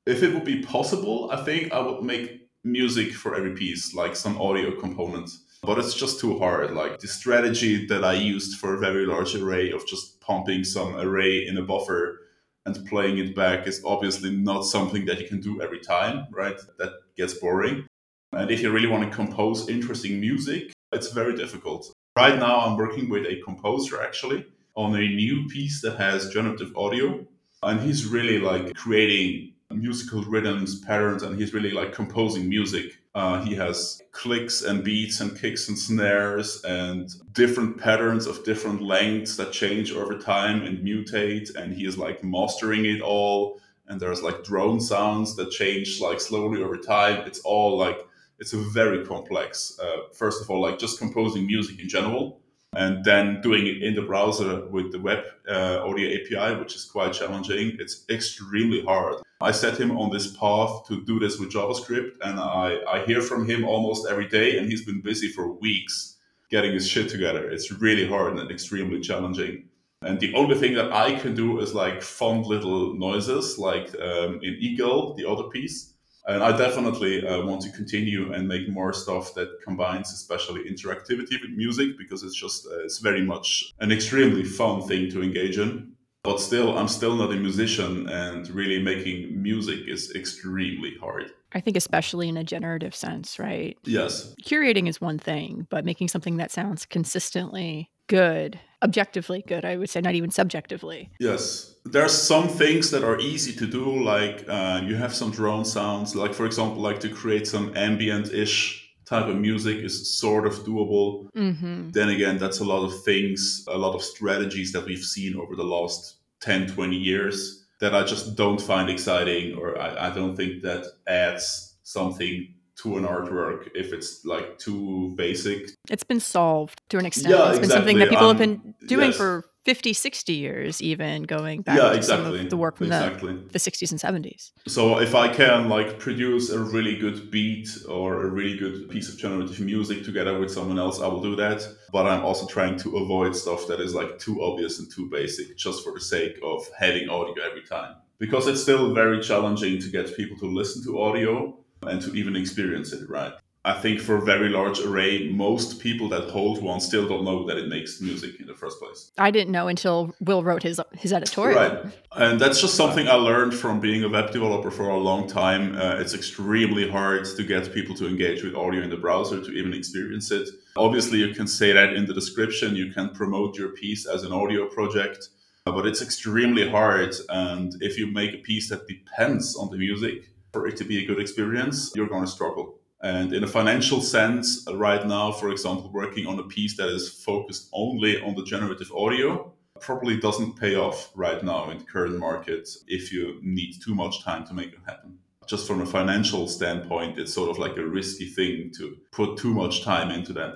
B: If it would be possible, I think I would make music for every piece, like some audio components but it's just too hard. Like the strategy that I used for a very large array of just pumping some array in a buffer and playing it back is obviously not something that you can do every time, right? That gets boring. And if you really want to compose interesting music, it's very difficult. Right now, I'm working with a composer actually on a new piece that has generative audio. And he's really like creating musical rhythms, patterns, and he's really like composing music uh, he has clicks and beats and kicks and snares and different patterns of different lengths that change over time and mutate. And he is like mastering it all. And there's like drone sounds that change like slowly over time. It's all like, it's a very complex. Uh, first of all, like just composing music in general and then doing it in the browser with the web uh, audio API, which is quite challenging. It's extremely hard. I set him on this path to do this with JavaScript, and I, I hear from him almost every day, and he's been busy for weeks getting his shit together. It's really hard and extremely challenging. And the only thing that I can do is like fond little noises, like um, in Igel, the other piece and I definitely uh, want to continue and make more stuff that combines, especially interactivity with music, because it's just uh, it's very much an extremely fun thing to engage in. But still, I'm still not a musician, and really making music is extremely hard.
C: I think, especially in a generative sense, right?
B: Yes.
C: Curating is one thing, but making something that sounds consistently good, objectively good, I would say, not even subjectively.
B: Yes. There are some things that are easy to do, like uh, you have some drone sounds, like, for example, like to create some ambient ish type of music is sort of doable.
C: Mm-hmm.
B: Then again, that's a lot of things, a lot of strategies that we've seen over the last 10, 20 years that I just don't find exciting or I, I don't think that adds something to an artwork if it's like too basic.
C: It's been solved to an extent.
B: Yeah,
C: it's been something that
B: exactly.
C: people
B: Um,
C: have been doing
B: yes.
C: for 50, 60 years, even going back
B: yeah,
C: to some of the work from
B: exactly.
C: the, the 60s and 70s.
B: So if I can like produce a really good beat or a really good piece of generative music together with someone else, I will do that. But I'm also trying to avoid stuff that is like too obvious and too basic just for the sake of having audio every time. Because it's still very challenging to get people to listen to audio and to even experience it, right? I think for a very large array, most people that hold one still don't know that it makes music in the first place.
C: I didn't know until Will wrote his his editorial.
B: Right. And that's just something I learned from being a web developer for a long time. Uh, it's extremely hard to get people to engage with audio in the browser to even experience it. Obviously, you can say that in the description, you can promote your piece as an audio project, but it's extremely hard. And if you make a piece that depends on the music for it to be a good experience, you're going to struggle. And in a financial sense, right now, for example, working on a piece that is focused only on the generative audio probably doesn't pay off right now in the current market if you need too much time to make it happen. Just from a financial standpoint, it's sort of like a risky thing to put too much time into that.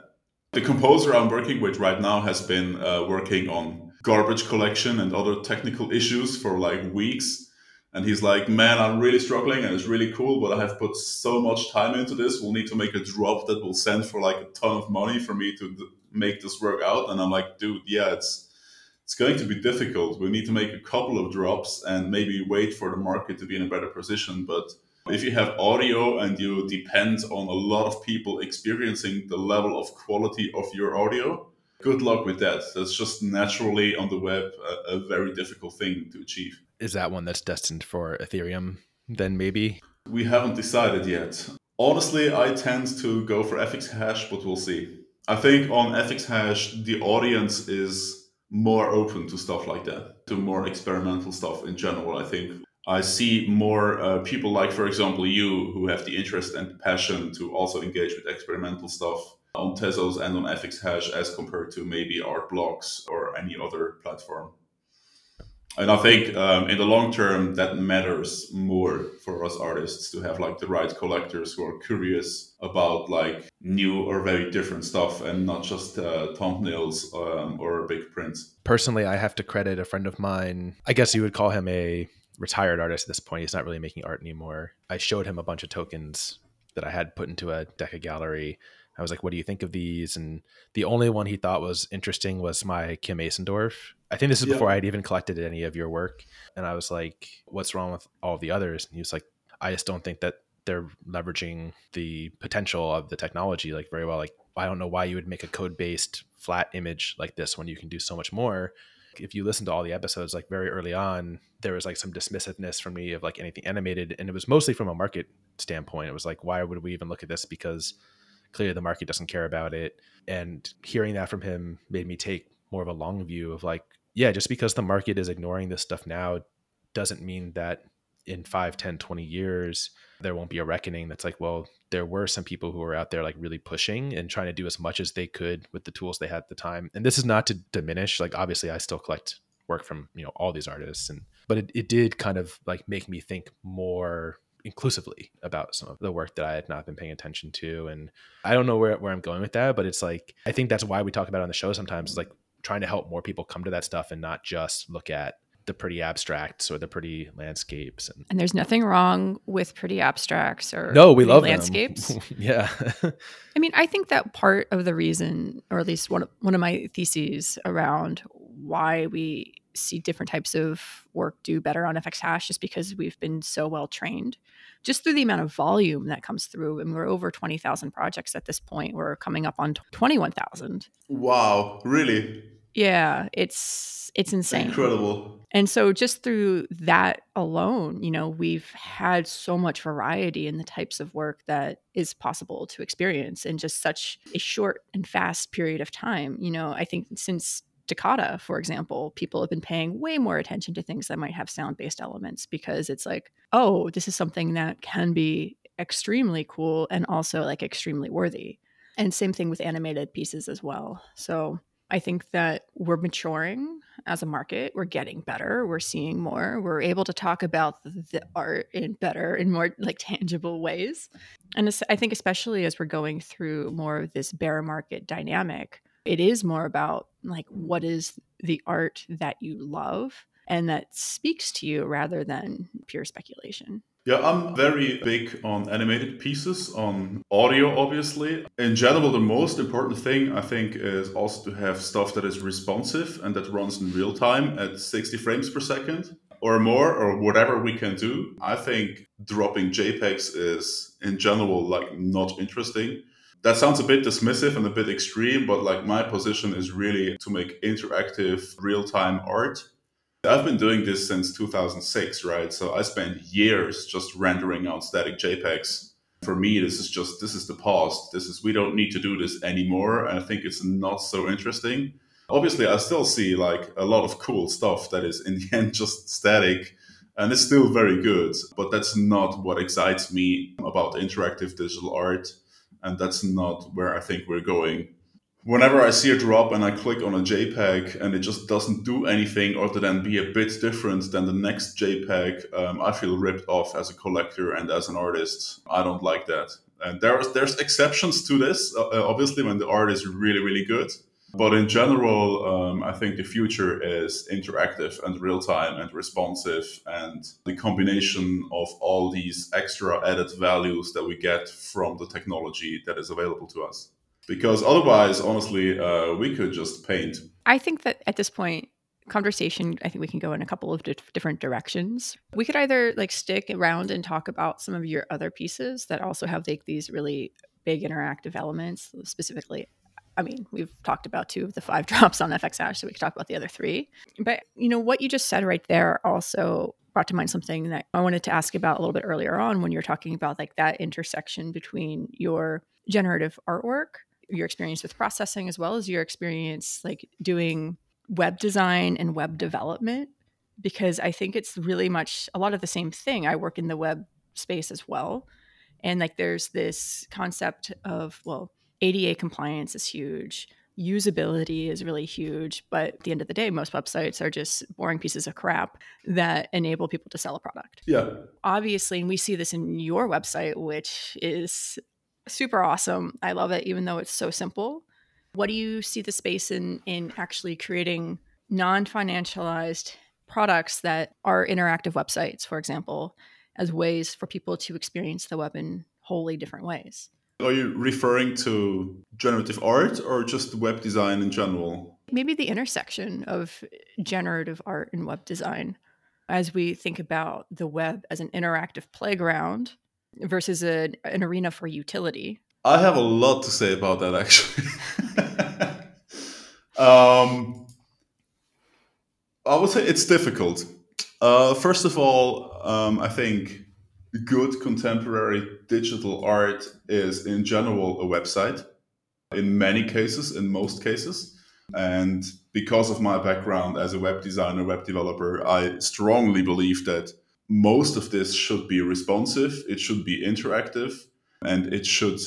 B: The composer I'm working with right now has been uh, working on garbage collection and other technical issues for like weeks. And he's like, man, I'm really struggling and it's really cool, but I have put so much time into this. We'll need to make a drop that will send for like a ton of money for me to make this work out. And I'm like, dude, yeah, it's it's going to be difficult. We need to make a couple of drops and maybe wait for the market to be in a better position. But if you have audio and you depend on a lot of people experiencing the level of quality of your audio, good luck with that. That's just naturally on the web a, a very difficult thing to achieve.
A: Is that one that's destined for Ethereum? Then maybe.
B: We haven't decided yet. Honestly, I tend to go for FX hash, but we'll see. I think on FX hash, the audience is more open to stuff like that, to more experimental stuff in general. I think I see more uh, people like, for example, you, who have the interest and passion to also engage with experimental stuff on Tezos and on FX hash as compared to maybe art blocks or any other platform. And I think um, in the long term, that matters more for us artists to have like the right collectors who are curious about like new or very different stuff and not just uh, thumbnails um, or big prints.
A: Personally, I have to credit a friend of mine. I guess you would call him a retired artist at this point. He's not really making art anymore. I showed him a bunch of tokens that I had put into a Deca gallery. I was like, "What do you think of these?" And the only one he thought was interesting was my Kim Asendorf. I think this is
B: Yeah.
A: before I'd even collected any of your work. And I was like, "What's wrong with all the others?" And he was like, "I just don't think that they're leveraging the potential of the technology like very well. Like, I don't know why you would make a code-based flat image like this when you can do so much more." If you listen to all the episodes, like very early on, there was like some dismissiveness from me of like anything animated, and it was mostly from a market standpoint. It was like, why would we even look at this? Because clearly the market doesn't care about it. And hearing that from him made me take more of a long view of like, yeah, just because the market is ignoring this stuff now doesn't mean that in 5, 10, 20 years, there won't be a reckoning that's like, well, there were some people who were out there like really pushing and trying to do as much as they could with the tools they had at the time. And this is not to diminish, like, obviously, I still collect work from, you know, all these artists. And, but it, it did kind of like make me think more inclusively about some of the work that I had not been paying attention to. And I don't know where, where I'm going with that, but it's like, I think that's why we talk about it on the show sometimes, is like trying to help more people come to that stuff and not just look at the pretty abstracts or the pretty landscapes. And
C: And there's nothing wrong with pretty abstracts or
A: no, we love
C: landscapes.
A: yeah.
C: I mean, I think that part of the reason, or at least one of, one of my theses around why we see different types of work do better on FX Hash just because we've been so well trained, just through the amount of volume that comes through. And we're over twenty thousand projects at this point. We're coming up on twenty one thousand.
B: Wow, really
C: Yeah, it's it's insane.
B: incredible.
C: And so, just through that alone, you know, we've had so much variety in the types of work that is possible to experience in just such a short and fast period of time. You know, I think since Staccato, for example, people have been paying way more attention to things that might have sound based elements because it's like, oh, this is something that can be extremely cool and also like extremely worthy. And same thing with animated pieces as well. So I think that we're maturing as a market. We're getting better. We're seeing more. We're able to talk about the art in better and more like tangible ways. And I think especially as we're going through more of this bear market dynamic, it is more about like what is the art that you love and that speaks to you rather than pure speculation.
B: Yeah, I'm very big on animated pieces, on audio, obviously. In general, the most important thing I think is also to have stuff that is responsive and that runs in real time at 60 frames per second or more, or whatever we can do. I think dropping JPEGs is, in general, like not interesting. That sounds a bit dismissive and a bit extreme, but like my position is really to make interactive, real time art I've been doing this since 2006, right? So I spent years just rendering out static JPEGs. For me, this is just this is the past. This is we don't need to do this anymore. And I think it's not so interesting. Obviously, I still see like a lot of cool stuff that is in the end just static and it's still very good. But that's not what excites me about interactive digital art. And that's not where I think we're going whenever I see a drop and I click on a JPEG and it just doesn't do anything other than be a bit different than the next JPEG, um, I feel ripped off as a collector and as an artist. I don't like that. And there's there's exceptions to this, uh, uh, obviously, when the art is really really good. But in general, um, I think the future is interactive and real time and responsive, and the combination of all these extra added values that we get from the technology that is available to us because otherwise, honestly, uh, we could just paint.
C: I think that at this point, conversation i think we can go in a couple of di- different directions we could either like stick around and talk about some of your other pieces that also have like these really big interactive elements specifically i mean we've talked about two of the five drops on fx so we could talk about the other three but you know what you just said right there also brought to mind something that i wanted to ask about a little bit earlier on when you're talking about like that intersection between your generative artwork your experience with processing as well as your experience like doing web design and web development because I think it's really much a lot of the same thing. I work in the web space as well. And like there's this concept of, well, ADA compliance is huge. Usability is really huge. But at the end of the day, most websites are just boring pieces of crap that enable people to sell a product.
B: Yeah.
C: Obviously, and we see this in your website, which is super awesome. I love it, even though it's so simple. What do you see the space in in actually creating non-financialized products that are interactive websites, for example, as ways for people to experience the web in wholly different ways?
B: Are you referring to generative art or just web design in general?
C: Maybe the intersection of generative art and web design as we think about the web as an interactive playground versus a, an arena for utility?
B: I have a lot to say about that actually. um, I would say it's difficult. Uh, first of all, um, I think good contemporary digital art is in general a website in many cases, in most cases. And because of my background as a web designer, web developer, I strongly believe that most of this should be responsive, it should be interactive, and it should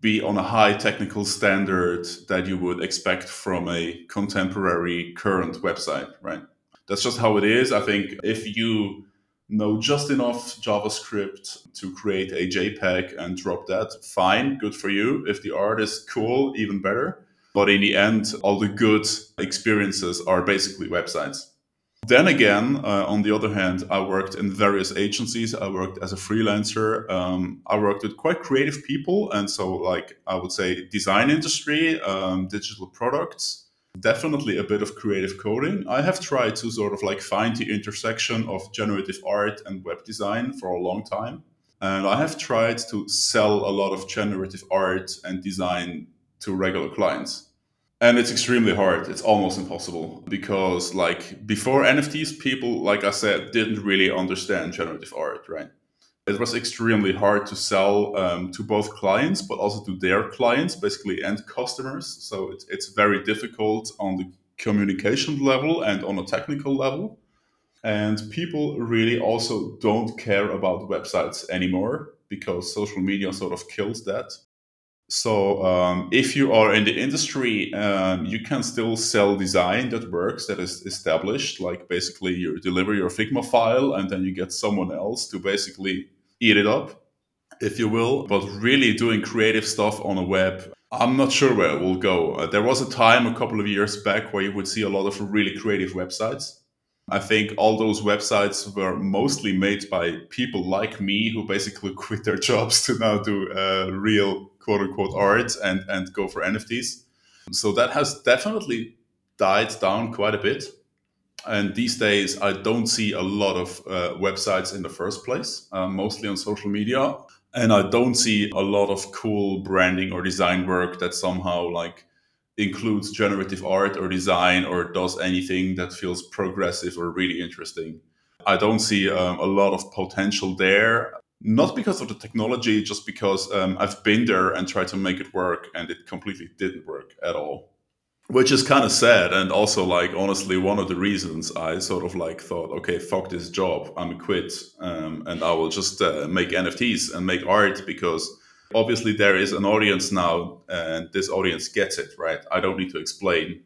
B: be on a high technical standard that you would expect from a contemporary current website, right? That's just how it is. I think if you know just enough JavaScript to create a JPEG and drop that, fine, good for you. If the art is cool, even better. But in the end, all the good experiences are basically websites. Then again, uh, on the other hand, I worked in various agencies. I worked as a freelancer. Um, I worked with quite creative people, and so like I would say, design industry, um, digital products, definitely a bit of creative coding. I have tried to sort of like find the intersection of generative art and web design for a long time, and I have tried to sell a lot of generative art and design to regular clients. And it's extremely hard. It's almost impossible because like before nfts people like i said didn't really understand generative art right it was extremely hard to sell um, to both clients but also to their clients basically end customers so it's, it's very difficult on the communication level and on a technical level and people really also don't care about websites anymore because social media sort of kills that so um, if you are in the industry, um, you can still sell design that works, that is established. Like basically, you deliver your Figma file, and then you get someone else to basically eat it up, if you will. But really doing creative stuff on a web, I'm not sure where it will go. Uh, there was a time a couple of years back where you would see a lot of really creative websites. I think all those websites were mostly made by people like me who basically quit their jobs to now do uh, real quote unquote art and and go for NFTs. So that has definitely died down quite a bit. And these days, I don't see a lot of uh, websites in the first place, uh, mostly on social media. And I don't see a lot of cool branding or design work that somehow like includes generative art or design or does anything that feels progressive or really interesting. I don't see um, a lot of potential there not because of the technology, just because um, I've been there and tried to make it work, and it completely didn't work at all. Which is kind of sad, and also like honestly, one of the reasons I sort of like thought, okay, fuck this job, I'm quit, um, and I will just uh, make NFTs and make art because obviously there is an audience now, and this audience gets it, right? I don't need to explain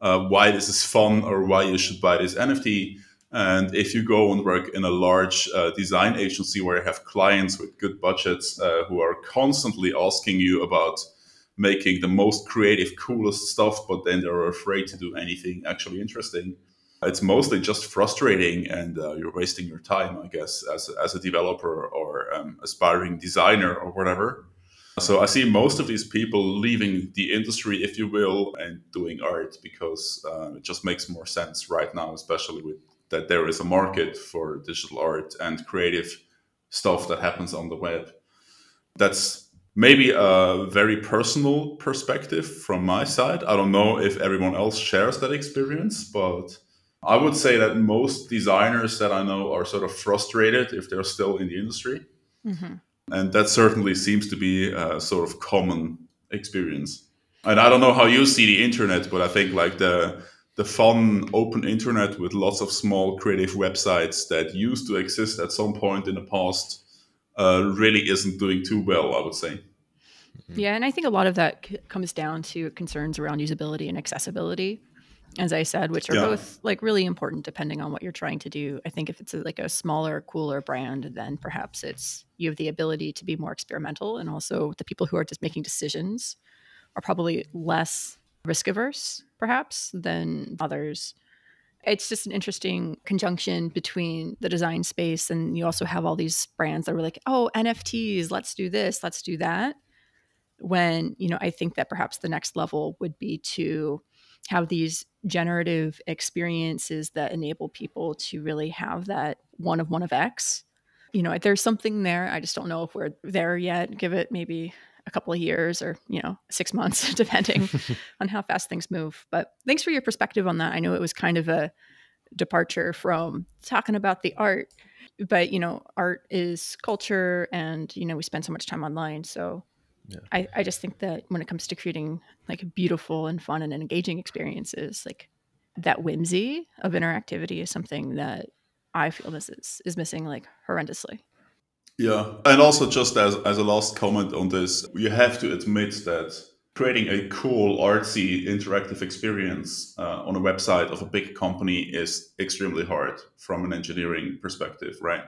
B: uh, why this is fun or why you should buy this NFT and if you go and work in a large uh, design agency where you have clients with good budgets uh, who are constantly asking you about making the most creative, coolest stuff, but then they're afraid to do anything actually interesting, it's mostly just frustrating and uh, you're wasting your time, I guess, as, as a developer or um, aspiring designer or whatever. So I see most of these people leaving the industry, if you will, and doing art because uh, it just makes more sense right now, especially with that there is a market for digital art and creative stuff that happens on the web. That's maybe a very personal perspective from my side. I don't know if everyone else shares that experience, but I would say that most designers that I know are sort of frustrated if they're still in the industry. Mm-hmm. And that certainly seems to be a sort of common experience. And I don't know how you see the internet, but I think like the the fun open internet with lots of small creative websites that used to exist at some point in the past uh, really isn't doing too well, I would say.
C: Mm-hmm. Yeah, and I think a lot of that c- comes down to concerns around usability and accessibility, as I said, which are yeah. both like really important depending on what you're trying to do. I think if it's a, like a smaller, cooler brand, then perhaps it's you have the ability to be more experimental, and also the people who are just making decisions are probably less risk averse, perhaps, than others. It's just an interesting conjunction between the design space and you also have all these brands that were like, oh, NFTs, let's do this, let's do that. When, you know, I think that perhaps the next level would be to have these generative experiences that enable people to really have that one of one of X. You know, there's something there. I just don't know if we're there yet. Give it maybe a couple of years or you know six months depending on how fast things move but thanks for your perspective on that i know it was kind of a departure from talking about the art but you know art is culture and you know we spend so much time online so yeah. I, I just think that when it comes to creating like beautiful and fun and engaging experiences like that whimsy of interactivity is something that i feel this is is missing like horrendously
B: yeah. And also, just as, as a last comment on this, you have to admit that creating a cool, artsy, interactive experience uh, on a website of a big company is extremely hard from an engineering perspective, right?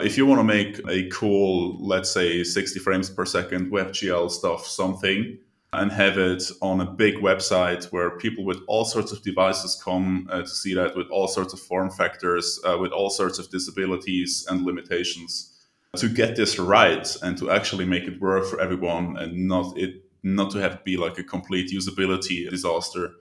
B: If you want to make a cool, let's say 60 frames per second WebGL stuff, something, and have it on a big website where people with all sorts of devices come uh, to see that, with all sorts of form factors, uh, with all sorts of disabilities and limitations to get this right and to actually make it work for everyone and not it not to have it be like a complete usability disaster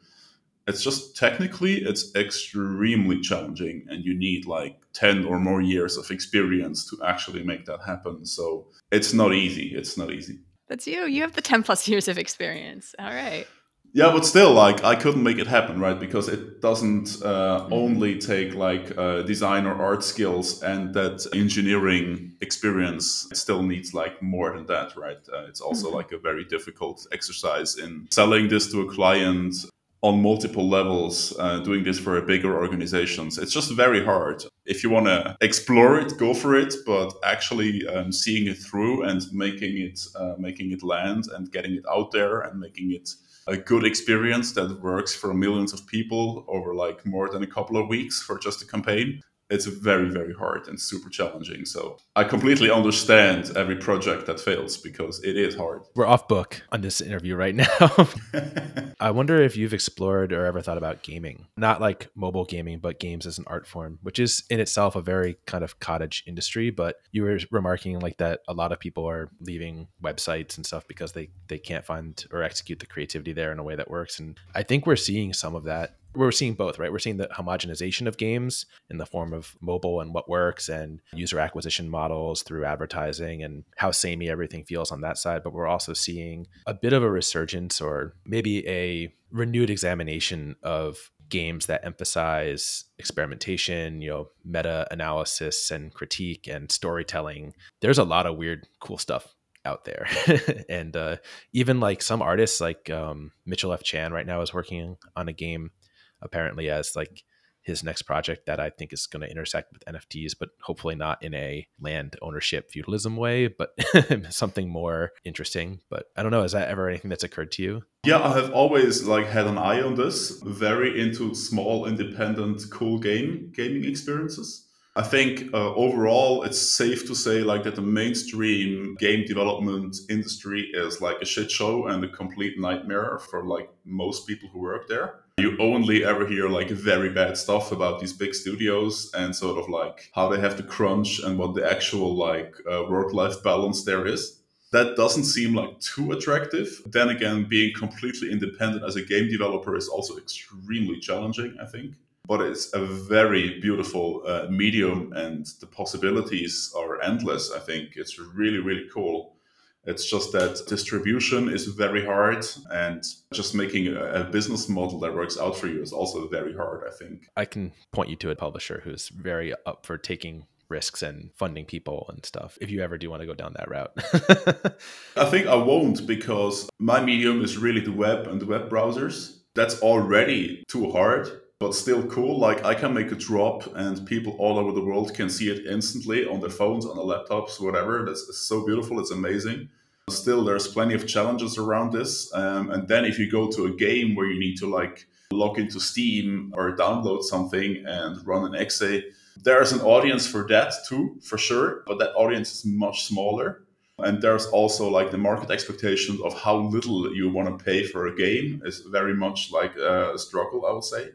B: it's just technically it's extremely challenging and you need like 10 or more years of experience to actually make that happen so it's not easy it's not easy
C: that's you you have the 10 plus years of experience all right
B: Yeah, but still, like I couldn't make it happen, right? Because it doesn't uh,
A: Mm-hmm.
B: only take like uh, design or art skills and that engineering experience. It still needs like more than that, right? Uh, it's also
C: Mhm.
B: like a very difficult exercise in selling this to a client on multiple levels, uh, doing this for a bigger organizations. It's just very hard. If you want to explore it, go for it, but actually um, seeing it through and making it uh, making it land and getting it out there and making it a good experience that works for millions of people over like more than a couple of weeks for just a campaign. It's very, very hard and super challenging. So I completely understand every project that fails because it is hard.
A: We're off book on this interview right now. I wonder if you've explored or ever thought about gaming. Not like mobile gaming, but games as an art form, which is in itself a very kind of cottage industry. But you were remarking like that a lot of people are leaving websites and stuff because they they can't find or execute the creativity there in a way that works. And I think we're seeing some of that. We're seeing both, right? We're seeing the homogenization of games in the form of mobile and what works and user acquisition models through advertising and how samey everything feels on that side. But we're also seeing a bit of a resurgence or maybe a renewed examination of games that emphasize experimentation, you know, meta analysis and critique and storytelling. There's a lot of weird, cool stuff out there. and uh, even like some artists like um, Mitchell F. Chan right now is working on a game apparently as like his next project that I think is going to intersect with NFTs, but hopefully not in a land ownership feudalism way, but something more interesting. But I don't know. Is that ever anything that's occurred to you?
B: Yeah, I have always like had an eye on this. Very into small, independent, cool game gaming experiences. I think uh, overall, it's safe to say like that the mainstream game development industry is like a shit show and a complete nightmare for like most people who work there. You only ever hear like very bad stuff about these big studios and sort of like how they have to crunch and what the actual like uh, work-life balance there is that doesn't seem like too attractive. Then again, being completely independent as a game developer is also extremely challenging, I think. But it's a very beautiful uh, medium, and the possibilities are endless. I think it's really, really cool. It's just that distribution is very hard, and just making a, a business model that works out for you is also very hard, I think.
A: I can point you to a publisher who's very up for taking risks and funding people and stuff if you ever do want to go down that route.
B: I think I won't because my medium is really the web and the web browsers. That's already too hard, but still cool. Like I can make a drop and people all over the world can see it instantly on their phones, on their laptops, whatever. That's so beautiful. It's amazing. Still, there's plenty of challenges around this. Um, and then if you go to a game where you need to like log into Steam or download something and run an exe, there's an audience for that too, for sure. But that audience is much smaller. And there's also like the market expectations of how little you want to pay for a game is very much like a struggle, I would say.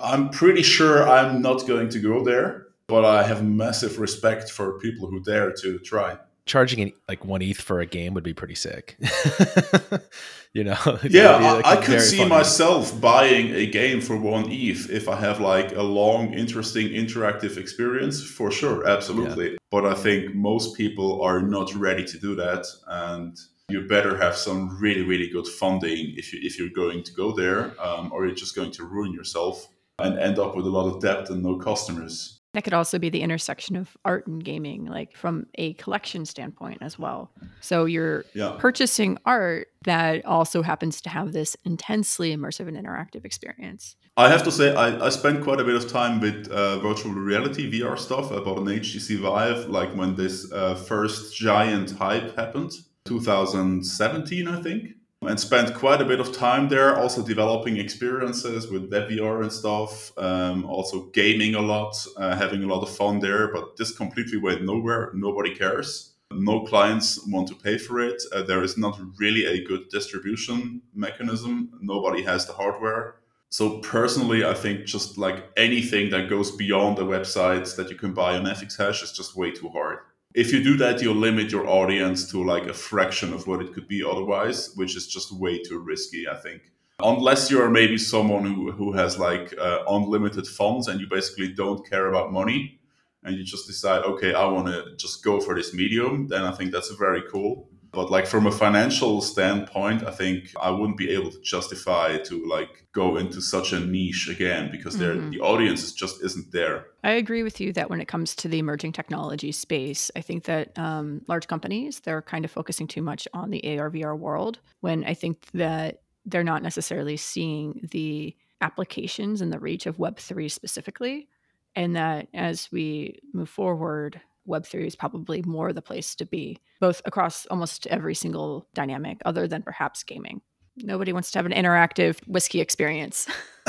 B: I'm pretty sure I'm not going to go there, but I have massive respect for people who dare to try.
A: Charging an, like one ETH for a game would be pretty sick. you know?
B: Yeah,
A: would be,
B: I,
A: like,
B: I could see myself buying a game for one ETH if I have like a long, interesting, interactive experience for sure, absolutely. But I think most people are not ready to do that, and you better have some really, really good funding if you if you're going to go there, um, or you're just going to ruin yourself and end up with a lot of debt and no customers.
C: That could also be the intersection of art and gaming, like from a collection standpoint as well. So you're
B: Yeah.
C: purchasing art that also happens to have this intensely immersive and interactive experience.
B: I have to say, I, I spent quite a bit of time with uh, virtual reality VR stuff. I bought an HTC Vive, like when this uh, first giant hype happened, 2017, I think, and spent quite a bit of time there, also developing experiences with WebVR and stuff, um, also gaming a lot, uh, having a lot of fun there. But this completely went nowhere. Nobody cares. No clients want to pay for it. Uh, there is not really a good distribution mechanism. Nobody has the hardware. So personally, I think just like anything that goes beyond the websites that you can buy on FX Hash is just way too hard. If you do that, you'll limit your audience to like a fraction of what it could be otherwise, which is just way too risky, I think. Unless you're maybe someone who, who has like uh, unlimited funds and you basically don't care about money and you just decide, okay, I want to just go for this medium, then I think that's very cool. But like from a financial standpoint, I think I wouldn't be able to justify to like go into such a niche again because mm-hmm. the audience just isn't there.
C: I agree with you that when it comes to the emerging technology space, I think that um, large companies they're kind of focusing too much on the AR VR world when I think that they're not necessarily seeing the applications and the reach of Web3 specifically. And that as we move forward, Web3 is probably more the place to be, both across almost every single dynamic, other than perhaps gaming. Nobody wants to have an interactive whiskey experience.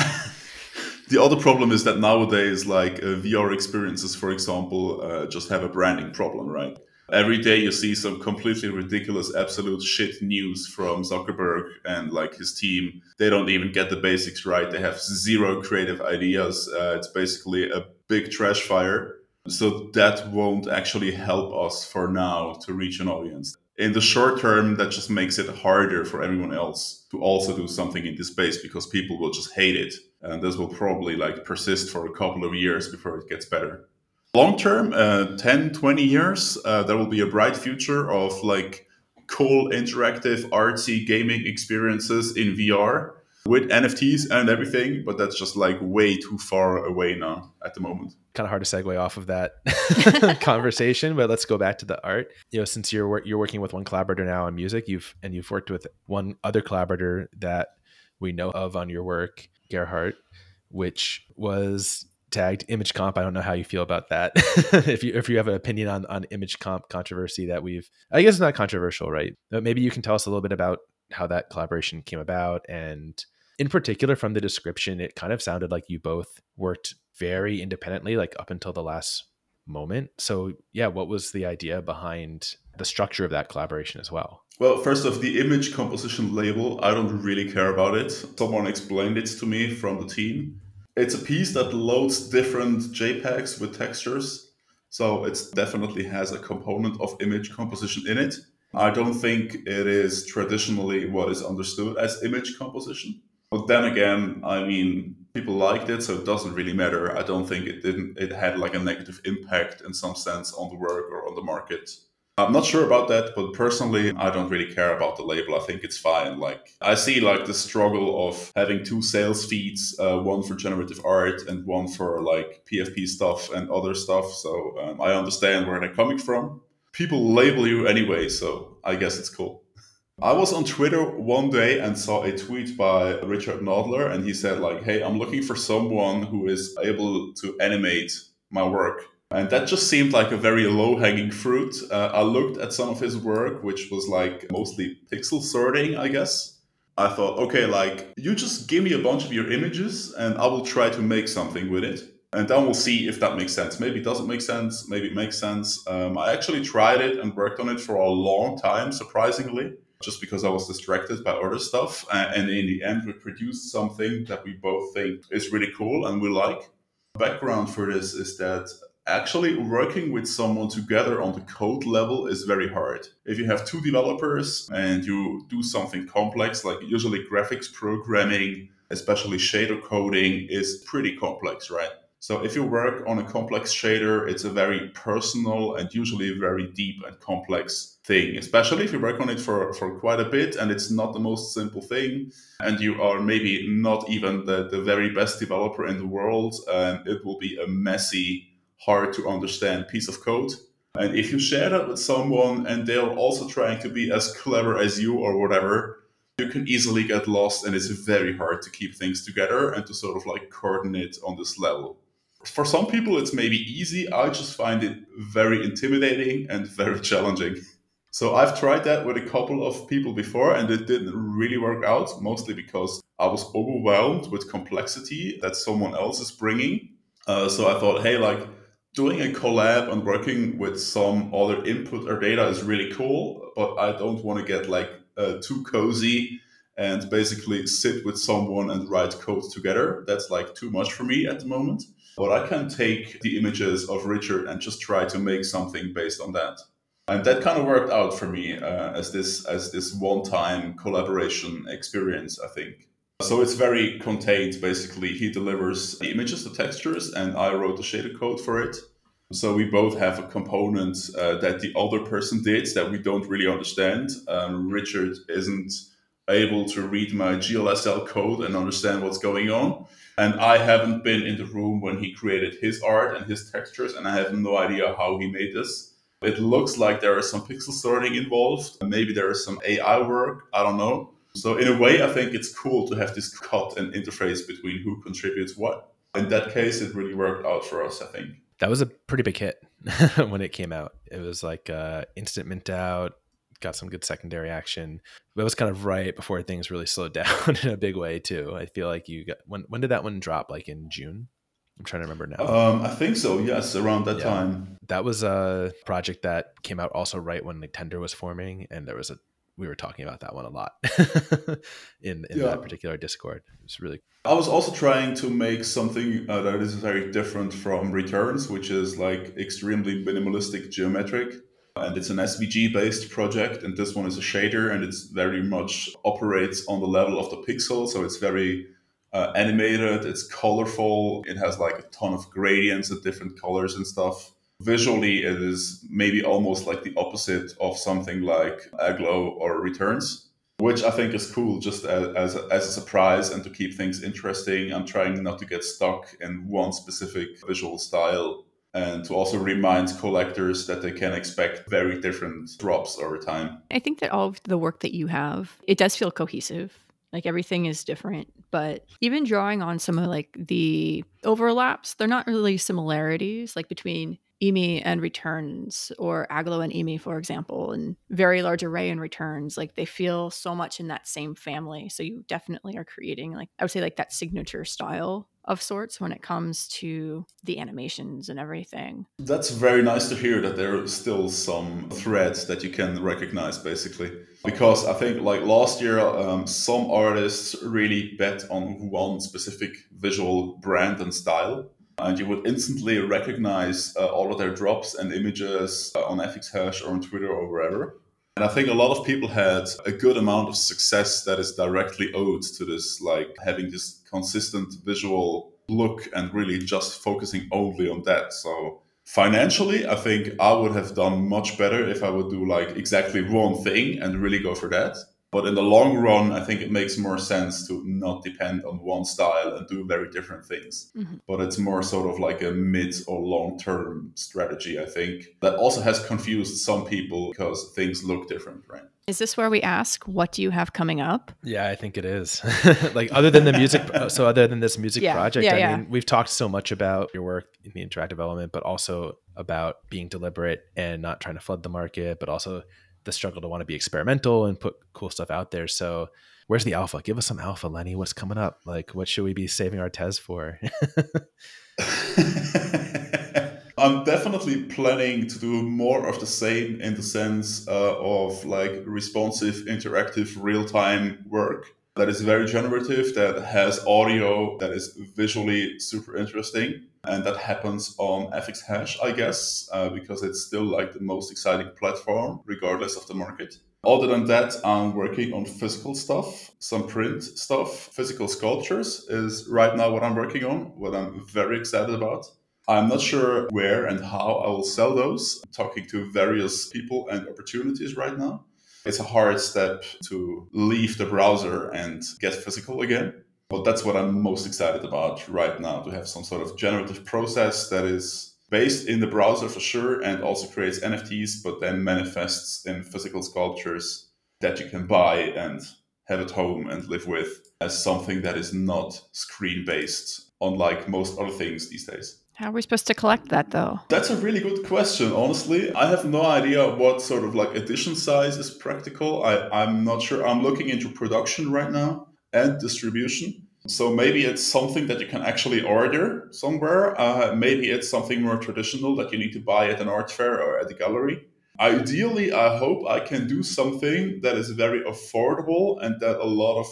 B: the other problem is that nowadays, like uh, VR experiences, for example, uh, just have a branding problem, right? Every day you see some completely ridiculous, absolute shit news from Zuckerberg and like his team. They don't even get the basics right. They have zero creative ideas. Uh, it's basically a big trash fire. So that won't actually help us for now to reach an audience. In the short term, that just makes it harder for everyone else to also do something in this space because people will just hate it. And this will probably like persist for a couple of years before it gets better. Long term, uh, 10, 20 years, uh, there will be a bright future of like cool, interactive, artsy gaming experiences in VR with NFTs and everything, but that's just like way too far away now at the moment.
A: Kind of hard to segue off of that conversation, but let's go back to the art. You know, since you're you're working with one collaborator now on music, you've and you've worked with one other collaborator that we know of on your work, Gerhardt, which was tagged image comp i don't know how you feel about that if you if you have an opinion on on image comp controversy that we've i guess it's not controversial right but maybe you can tell us a little bit about how that collaboration came about and in particular from the description it kind of sounded like you both worked very independently like up until the last moment. So yeah what was the idea behind the structure of that collaboration as well?
B: Well first off the image composition label i don't really care about it. Someone explained it to me from the team. It's a piece that loads different jpegs with textures so it definitely has a component of image composition in it I don't think it is traditionally what is understood as image composition. But then again, I mean, people liked it, so it doesn't really matter. I don't think it didn't. It had like a negative impact in some sense on the work or on the market. I'm not sure about that, but personally, I don't really care about the label. I think it's fine. Like I see like the struggle of having two sales feeds, uh, one for generative art and one for like PFP stuff and other stuff. So um, I understand where they're coming from people label you anyway, so I guess it's cool. I was on Twitter one day and saw a tweet by Richard Nadler, and he said like, "Hey, I'm looking for someone who is able to animate my work." And that just seemed like a very low hanging fruit. Uh, I looked at some of his work, which was like mostly pixel sorting, I guess. I thought, okay, like you just give me a bunch of your images and I will try to make something with it and then we'll see if that makes sense. Maybe it doesn't make sense. Maybe it makes sense. Um, I actually tried it and worked on it for a long time, surprisingly, just because I was distracted by other stuff. And in the end, we produced something that we both think is really cool and we like. Background for this is that actually working with someone together on the code level is very hard. If you have two developers and you do something complex, like usually graphics programming, especially shader coding, is pretty complex, right? So if you work on a complex shader, it's a very personal and usually very deep and complex thing, especially if you work on it for, for quite a bit and it's not the most simple thing and you are maybe not even the, the very best developer in the world and it will be a messy, hard to understand piece of code. And if you share that with someone and they're also trying to be as clever as you or whatever, you can easily get lost and it's very hard to keep things together and to sort of like coordinate on this level for some people it's maybe easy. I just find it very intimidating and very challenging. So i've tried that with a couple of people before and it didn't really work out mostly because i was overwhelmed with complexity that someone else is bringing. Uh, so i thought hey like doing a collab and working with some other input or data is really cool but i don't want to get like uh, too cozy and basically sit with someone and write code together. That's like too much for me at the moment but I can take the images of Richard and just try to make something based on that. And that kind of worked out for me uh, as this as this one-time collaboration experience, I think. So it's very contained. Basically, he delivers the images, the textures, and I wrote the shader code for it. So we both have a component uh, that the other person did that we don't really understand. Um, Richard isn't able to read my GLSL code and understand what's going on. And I haven't been in the room when he created his art and his textures, and I have no idea how he made this. It looks like there is some pixel sorting involved. Maybe there is some AI work. I don't know. So, in a way, I think it's cool to have this cut and interface between who contributes what. In that case, it really worked out for us, I think.
A: That was a pretty big hit when it came out. It was like uh, instant mint out, got some good secondary action. That was kind of right before things really slowed down in a big way too. I feel like you got when when did that one drop? Like in June? I'm trying to remember now.
B: Um, I think so. Yes, around that yeah. time.
A: That was a project that came out also right when Nintendo was forming, and there was a we were talking about that one a lot in in yeah. that particular Discord. It's really.
B: I was also trying to make something uh, that is very different from Returns, which is like extremely minimalistic geometric and it's an SVG based project. And this one is a shader, and it's very much operates on the level of the pixel. So it's very uh, animated, it's colorful, it has like a ton of gradients of different colors and stuff. Visually, it is maybe almost like the opposite of something like Aglow or Returns, which I think is cool just as, as, a, as a surprise and to keep things interesting. I'm trying not to get stuck in one specific visual style and to also remind collectors that they can expect very different drops over time.
C: I think that all of the work that you have, it does feel cohesive. Like everything is different, but even drawing on some of like the overlaps, they're not really similarities like between EMI and returns or Aglow and EMI, for example, and very large array and returns. Like they feel so much in that same family. So you definitely are creating like I would say like that signature style of sorts when it comes to the animations and everything.
B: That's very nice to hear that there are still some threads that you can recognize basically. Because I think like last year, um, some artists really bet on one specific visual brand and style and you would instantly recognize uh, all of their drops and images uh, on FX Hash or on Twitter or wherever. And I think a lot of people had a good amount of success that is directly owed to this, like having this consistent visual look and really just focusing only on that. So financially, I think I would have done much better if I would do like exactly one thing and really go for that. But in the long run, I think it makes more sense to not depend on one style and do very different things. Mm-hmm. But it's more sort of like a mid or long term strategy, I think, that also has confused some people because things look different, right?
C: Is this where we ask, what do you have coming up?
A: Yeah, I think it is. like, other than the music, so other than this music yeah, project, yeah, I yeah. mean, we've talked so much about your work in the interactive element, but also about being deliberate and not trying to flood the market, but also the struggle to want to be experimental and put cool stuff out there. So where's the alpha? Give us some alpha, Lenny. What's coming up? Like, what should we be saving our Tez for?
B: I'm definitely planning to do more of the same in the sense uh, of like responsive, interactive, real time work that is very generative, that has audio, that is visually super interesting. And that happens on FX Hash, I guess, uh, because it's still like the most exciting platform, regardless of the market. Other than that, I'm working on physical stuff, some print stuff. Physical sculptures is right now what I'm working on, what I'm very excited about. I'm not sure where and how I will sell those. I'm talking to various people and opportunities right now. It's a hard step to leave the browser and get physical again. But that's what I'm most excited about right now to have some sort of generative process that is based in the browser for sure and also creates NFTs, but then manifests in physical sculptures that you can buy and have at home and live with as something that is not screen based, unlike most other things these days.
C: How are we supposed to collect that though?
B: That's a really good question, honestly. I have no idea what sort of like edition size is practical. I, I'm not sure. I'm looking into production right now and distribution. So maybe it's something that you can actually order somewhere. Uh, maybe it's something more traditional that you need to buy at an art fair or at a gallery. Ideally, I hope I can do something that is very affordable and that a lot of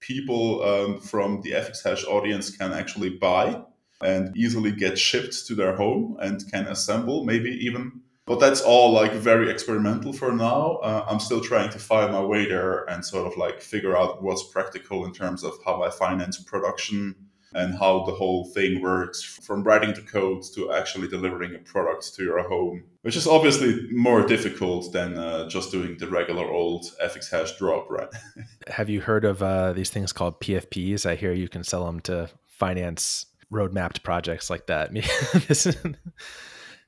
B: people um, from the FX Hash audience can actually buy and easily get shipped to their home and can assemble, maybe even but that's all like very experimental for now. Uh, I'm still trying to find my way there and sort of like figure out what's practical in terms of how I finance production and how the whole thing works from writing the code to actually delivering a product to your home, which is obviously more difficult than uh, just doing the regular old FX hash drop, right?
A: Have you heard of uh, these things called PFPs? I hear you can sell them to finance roadmapped projects like that.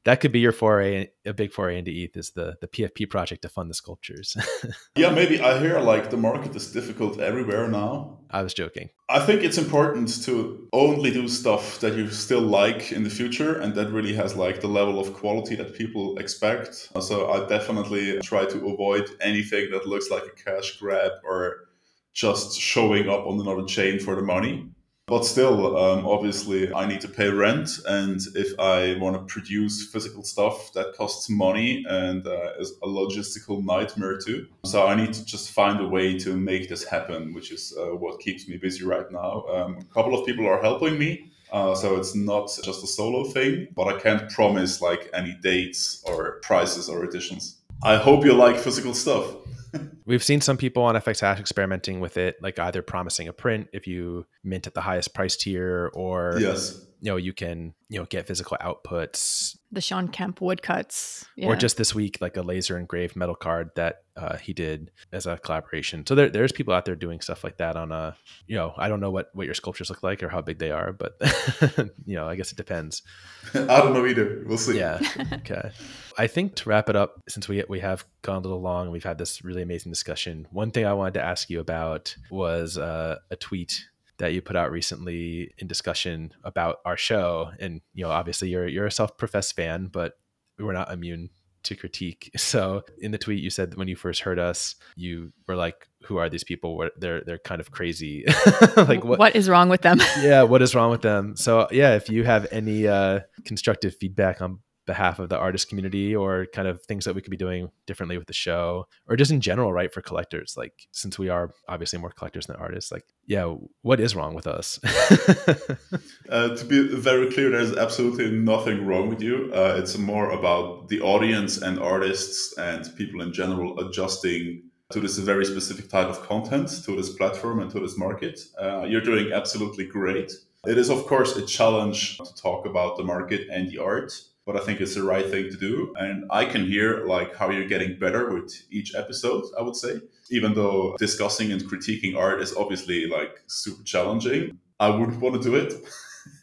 A: that could be your foray, a big foray into ETH is the the PFP project to fund the sculptures.
B: yeah, maybe I hear like the market is difficult everywhere now.
A: I was joking.
B: I think it's important to only do stuff that you still like in the future and that really has like the level of quality that people expect. So I definitely try to avoid anything that looks like a cash grab or just showing up on another chain for the money. But still, um, obviously, I need to pay rent. And if I want to produce physical stuff, that costs money and uh, is a logistical nightmare too. So I need to just find a way to make this happen, which is uh, what keeps me busy right now. Um, a couple of people are helping me. Uh, so it's not just a solo thing, but I can't promise like any dates or prices or editions. I hope you like physical stuff.
A: We've seen some people on FX Hash experimenting with it, like either promising a print if you mint at the highest price tier, or
B: yes,
A: you know you can you know get physical outputs
C: the sean kemp woodcuts.
A: Yeah. or just this week like a laser engraved metal card that uh, he did as a collaboration. So there, there's people out there doing stuff like that on a you know i don't know what what your sculptures look like or how big they are but you know i guess it depends.
B: I don't know either. We'll see.
A: Yeah. Okay. I think to wrap it up since we we have gone a little long and we've had this really amazing discussion one thing i wanted to ask you about was uh, a tweet that you put out recently in discussion about our show. And you know, obviously you're you're a self-professed fan, but we're not immune to critique. So in the tweet you said that when you first heard us, you were like, "Who are these people? They're they're kind of crazy.
C: like what, what is wrong with them?"
A: yeah, what is wrong with them? So yeah, if you have any uh, constructive feedback on behalf of the artist community or kind of things that we could be doing differently with the show or just in general right for collectors like since we are obviously more collectors than artists like yeah what is wrong with us?
B: Uh, to be very clear there's absolutely nothing wrong with you. Uh, it's more about the audience and artists and people in general adjusting to this very specific type of content to this platform and to this market. Uh, you're doing absolutely great. It is of course a challenge to talk about the market and the art but I think it's the right thing to do. And I can hear like how you're getting better with each episode, I would say. Even though discussing and critiquing art is obviously like super challenging, I wouldn't want to do it.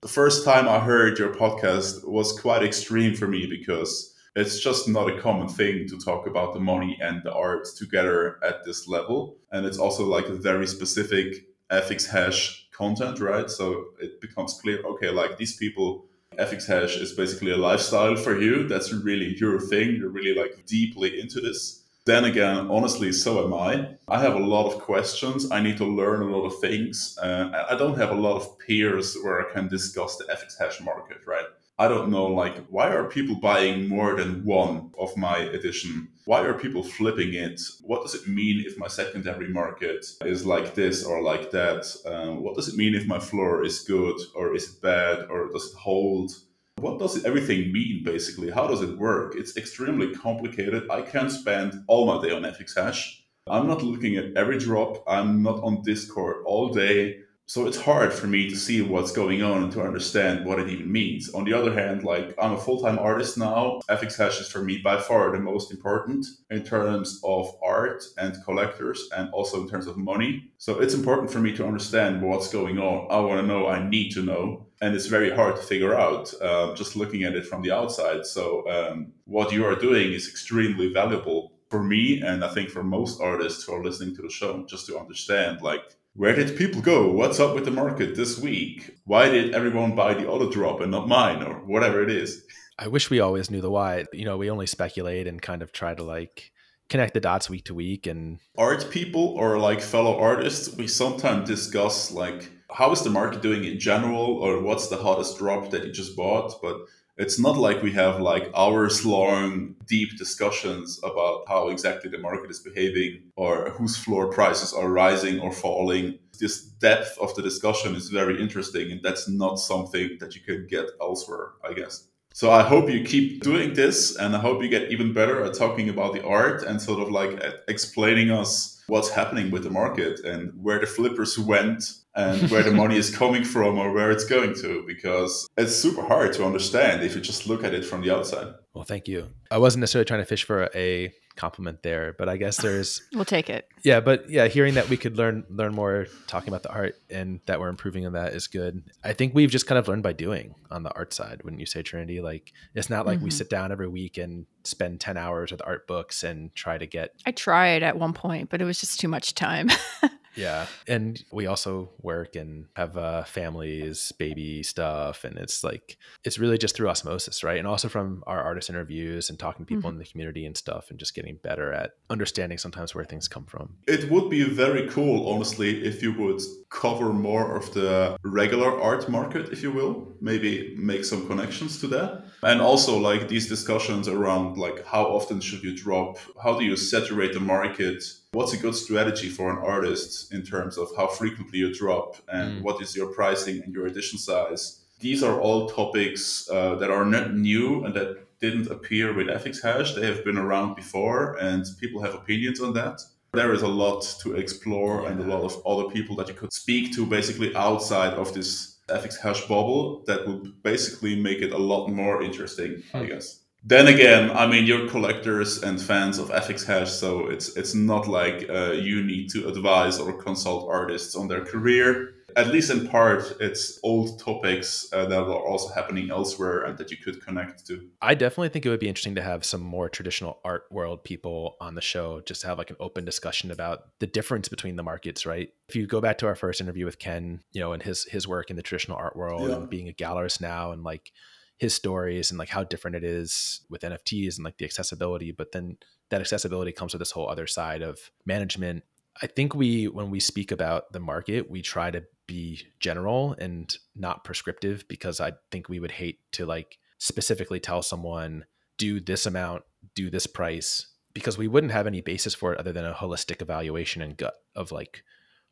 B: the first time I heard your podcast was quite extreme for me because it's just not a common thing to talk about the money and the art together at this level. And it's also like a very specific FX Hash content, right? So it becomes clear, okay, like these people FX hash is basically a lifestyle for you. That's really your thing. You're really like deeply into this. Then again, honestly, so am I. I have a lot of questions. I need to learn a lot of things. Uh, I don't have a lot of peers where I can discuss the FX hash market, right? I don't know, like, why are people buying more than one of my edition? Why are people flipping it? What does it mean if my secondary market is like this or like that? Um, what does it mean if my floor is good or is it bad or does it hold? What does everything mean basically? How does it work? It's extremely complicated. I can't spend all my day on FX hash. I'm not looking at every drop. I'm not on Discord all day so it's hard for me to see what's going on and to understand what it even means. On the other hand, like I'm a full-time artist now. FX Hash is for me by far the most important in terms of art and collectors and also in terms of money. So it's important for me to understand what's going on. I want to know, I need to know. And it's very hard to figure out uh, just looking at it from the outside. So um, what you are doing is extremely valuable for me and I think for most artists who are listening to the show, just to understand like where did people go? What's up with the market this week? Why did everyone buy the auto drop and not mine or whatever it is?
A: I wish we always knew the why. You know, we only speculate and kind of try to like connect the dots week to week and
B: art people or like fellow artists, we sometimes discuss like how is the market doing in general or what's the hottest drop that you just bought, but it's not like we have like hours long deep discussions about how exactly the market is behaving or whose floor prices are rising or falling. This depth of the discussion is very interesting and that's not something that you can get elsewhere i guess. So i hope you keep doing this and i hope you get even better at talking about the art and sort of like explaining us what's happening with the market and where the flippers went and where the money is coming from or where it's going to because it's super hard to understand if you just look at it from the outside.
A: Well, thank you. I wasn't necessarily trying to fish for a compliment there, but I guess there's
C: we'll take it.
A: Yeah, but yeah, hearing that we could learn learn more talking about the art and that we're improving on that is good. I think we've just kind of learned by doing on the art side. Wouldn't you say, Trinity? Like it's not like mm-hmm. we sit down every week and spend 10 hours with art books and try to get
C: I tried at one point, but it was just too much time.
A: Yeah. And we also work and have uh, families, baby stuff. And it's like, it's really just through osmosis, right? And also from our artist interviews and talking to people mm-hmm. in the community and stuff and just getting better at understanding sometimes where things come from.
B: It would be very cool, honestly, if you would cover more of the regular art market, if you will, maybe make some connections to that. And also like these discussions around like how often should you drop? How do you saturate the market? what's a good strategy for an artist in terms of how frequently you drop and mm. what is your pricing and your edition size these are all topics uh, that are not new and that didn't appear with FX Hash. They have been around before, and people have opinions on that. There is a lot to explore yeah. and a lot of other people that you could speak to basically outside of this FX Hash bubble that would basically make it a lot more interesting, I hmm. guess then again, I mean, you're collectors and fans of FX Hash, so it's it's not like uh, you need to advise or consult artists on their career. At least in part, it's old topics uh, that are also happening elsewhere and that you could connect to.
A: I definitely think it would be interesting to have some more traditional art world people on the show, just to have like an open discussion about the difference between the markets, right? If you go back to our first interview with Ken, you know, and his his work in the traditional art world yeah. and being a gallerist now and like his stories and like how different it is with NFTs and like the accessibility. But then that accessibility comes with this whole other side of management. I think we, when we speak about the market, we try to be general and not prescriptive because I think we would hate to like specifically tell someone, do this amount, do this price, because we wouldn't have any basis for it other than a holistic evaluation and gut of like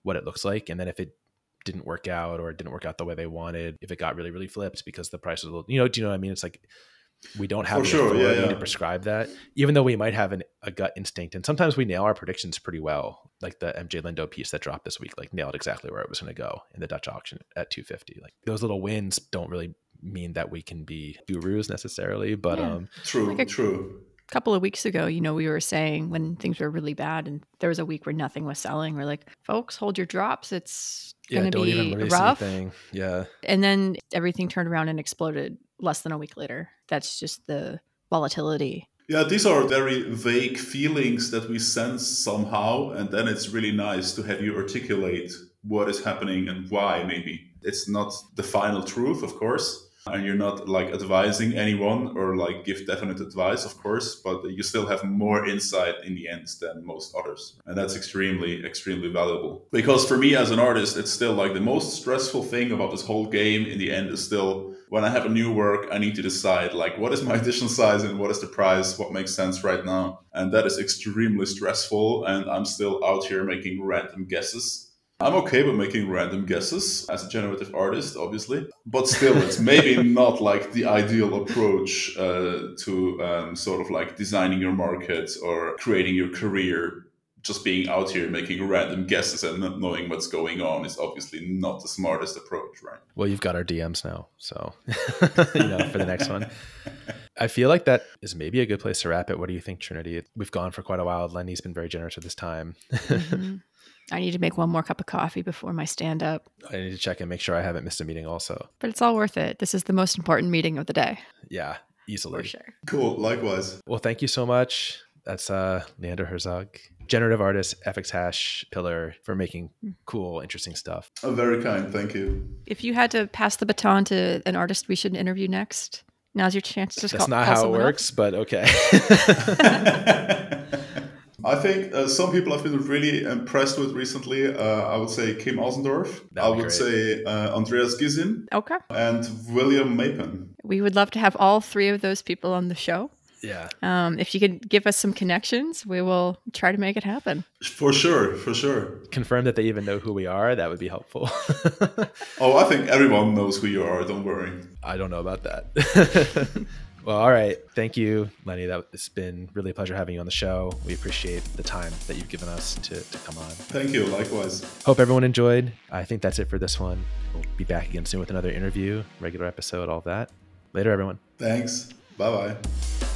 A: what it looks like. And then if it didn't work out or it didn't work out the way they wanted, if it got really, really flipped because the price was a little, you know, do you know what I mean? It's like we don't have
B: For the sure, authority yeah, yeah.
A: to prescribe that, even though we might have an, a gut instinct. And sometimes we nail our predictions pretty well. Like the MJ Lindo piece that dropped this week, like nailed exactly where it was going to go in the Dutch auction at 250. Like those little wins don't really mean that we can be gurus necessarily, but yeah. um,
B: true, like a, true A
C: couple of weeks ago, you know, we were saying when things were really bad and there was a week where nothing was selling, we're like, folks, hold your drops. It's yeah, going to be rough.
A: Anything. Yeah.
C: And then everything turned around and exploded less than a week later. That's just the volatility.
B: Yeah, these are very vague feelings that we sense somehow. And then it's really nice to have you articulate what is happening and why, maybe. It's not the final truth, of course and you're not like advising anyone or like give definite advice of course but you still have more insight in the end than most others. And that's extremely extremely valuable. Because for me as an artist it's still like the most stressful thing about this whole game in the end is still when i have a new work i need to decide like what is my edition size and what is the price what makes sense right now. And that is extremely stressful and i'm still out here making random guesses I'm okay with making random guesses as a generative artist, obviously, but still, it's maybe not like the ideal approach uh, to um, sort of like designing your market or creating your career. Just being out here making random guesses and not knowing what's going on is obviously not the smartest approach, right?
A: Well, you've got our DMs now, so you know for the next one. I feel like that is maybe a good place to wrap it. What do you think, Trinity? We've gone for quite a while. Lenny's been very generous with his time. Mm-hmm.
C: I need to make one more cup of coffee before my stand up.
A: I need to check and make sure I haven't missed a meeting also.
C: But it's all worth it. This is the most important meeting of the day.
A: Yeah, easily.
C: For sure.
B: Cool. Likewise.
A: Well, thank you so much. That's uh, Leander Herzog, generative artist, FX Hash pillar for making hmm. cool, interesting stuff.
B: Oh, very kind. Thank you.
C: If you had to pass the baton to an artist we should interview next, now's your chance to
A: just
C: That's
A: call, not how it works, else. but okay.
B: I think uh, some people I've been really impressed with recently. Uh, I would say Kim Asendorf. I would great. say uh, Andreas Gysin.
C: Okay.
B: And William Mapan.
C: We would love to have all three of those people on the show.
A: Yeah.
C: Um, if you could give us some connections, we will try to make it happen.
B: For sure, for sure.
A: Confirm that they even know who we are. That would be helpful.
B: oh, I think everyone knows who you are. Don't worry.
A: I don't know about that. Well, all right. Thank you, Lenny. That it's been really a pleasure having you on the show. We appreciate the time that you've given us to, to come on.
B: Thank you. Likewise.
A: Hope everyone enjoyed. I think that's it for this one. We'll be back again soon with another interview, regular episode, all that. Later, everyone.
B: Thanks. Bye bye.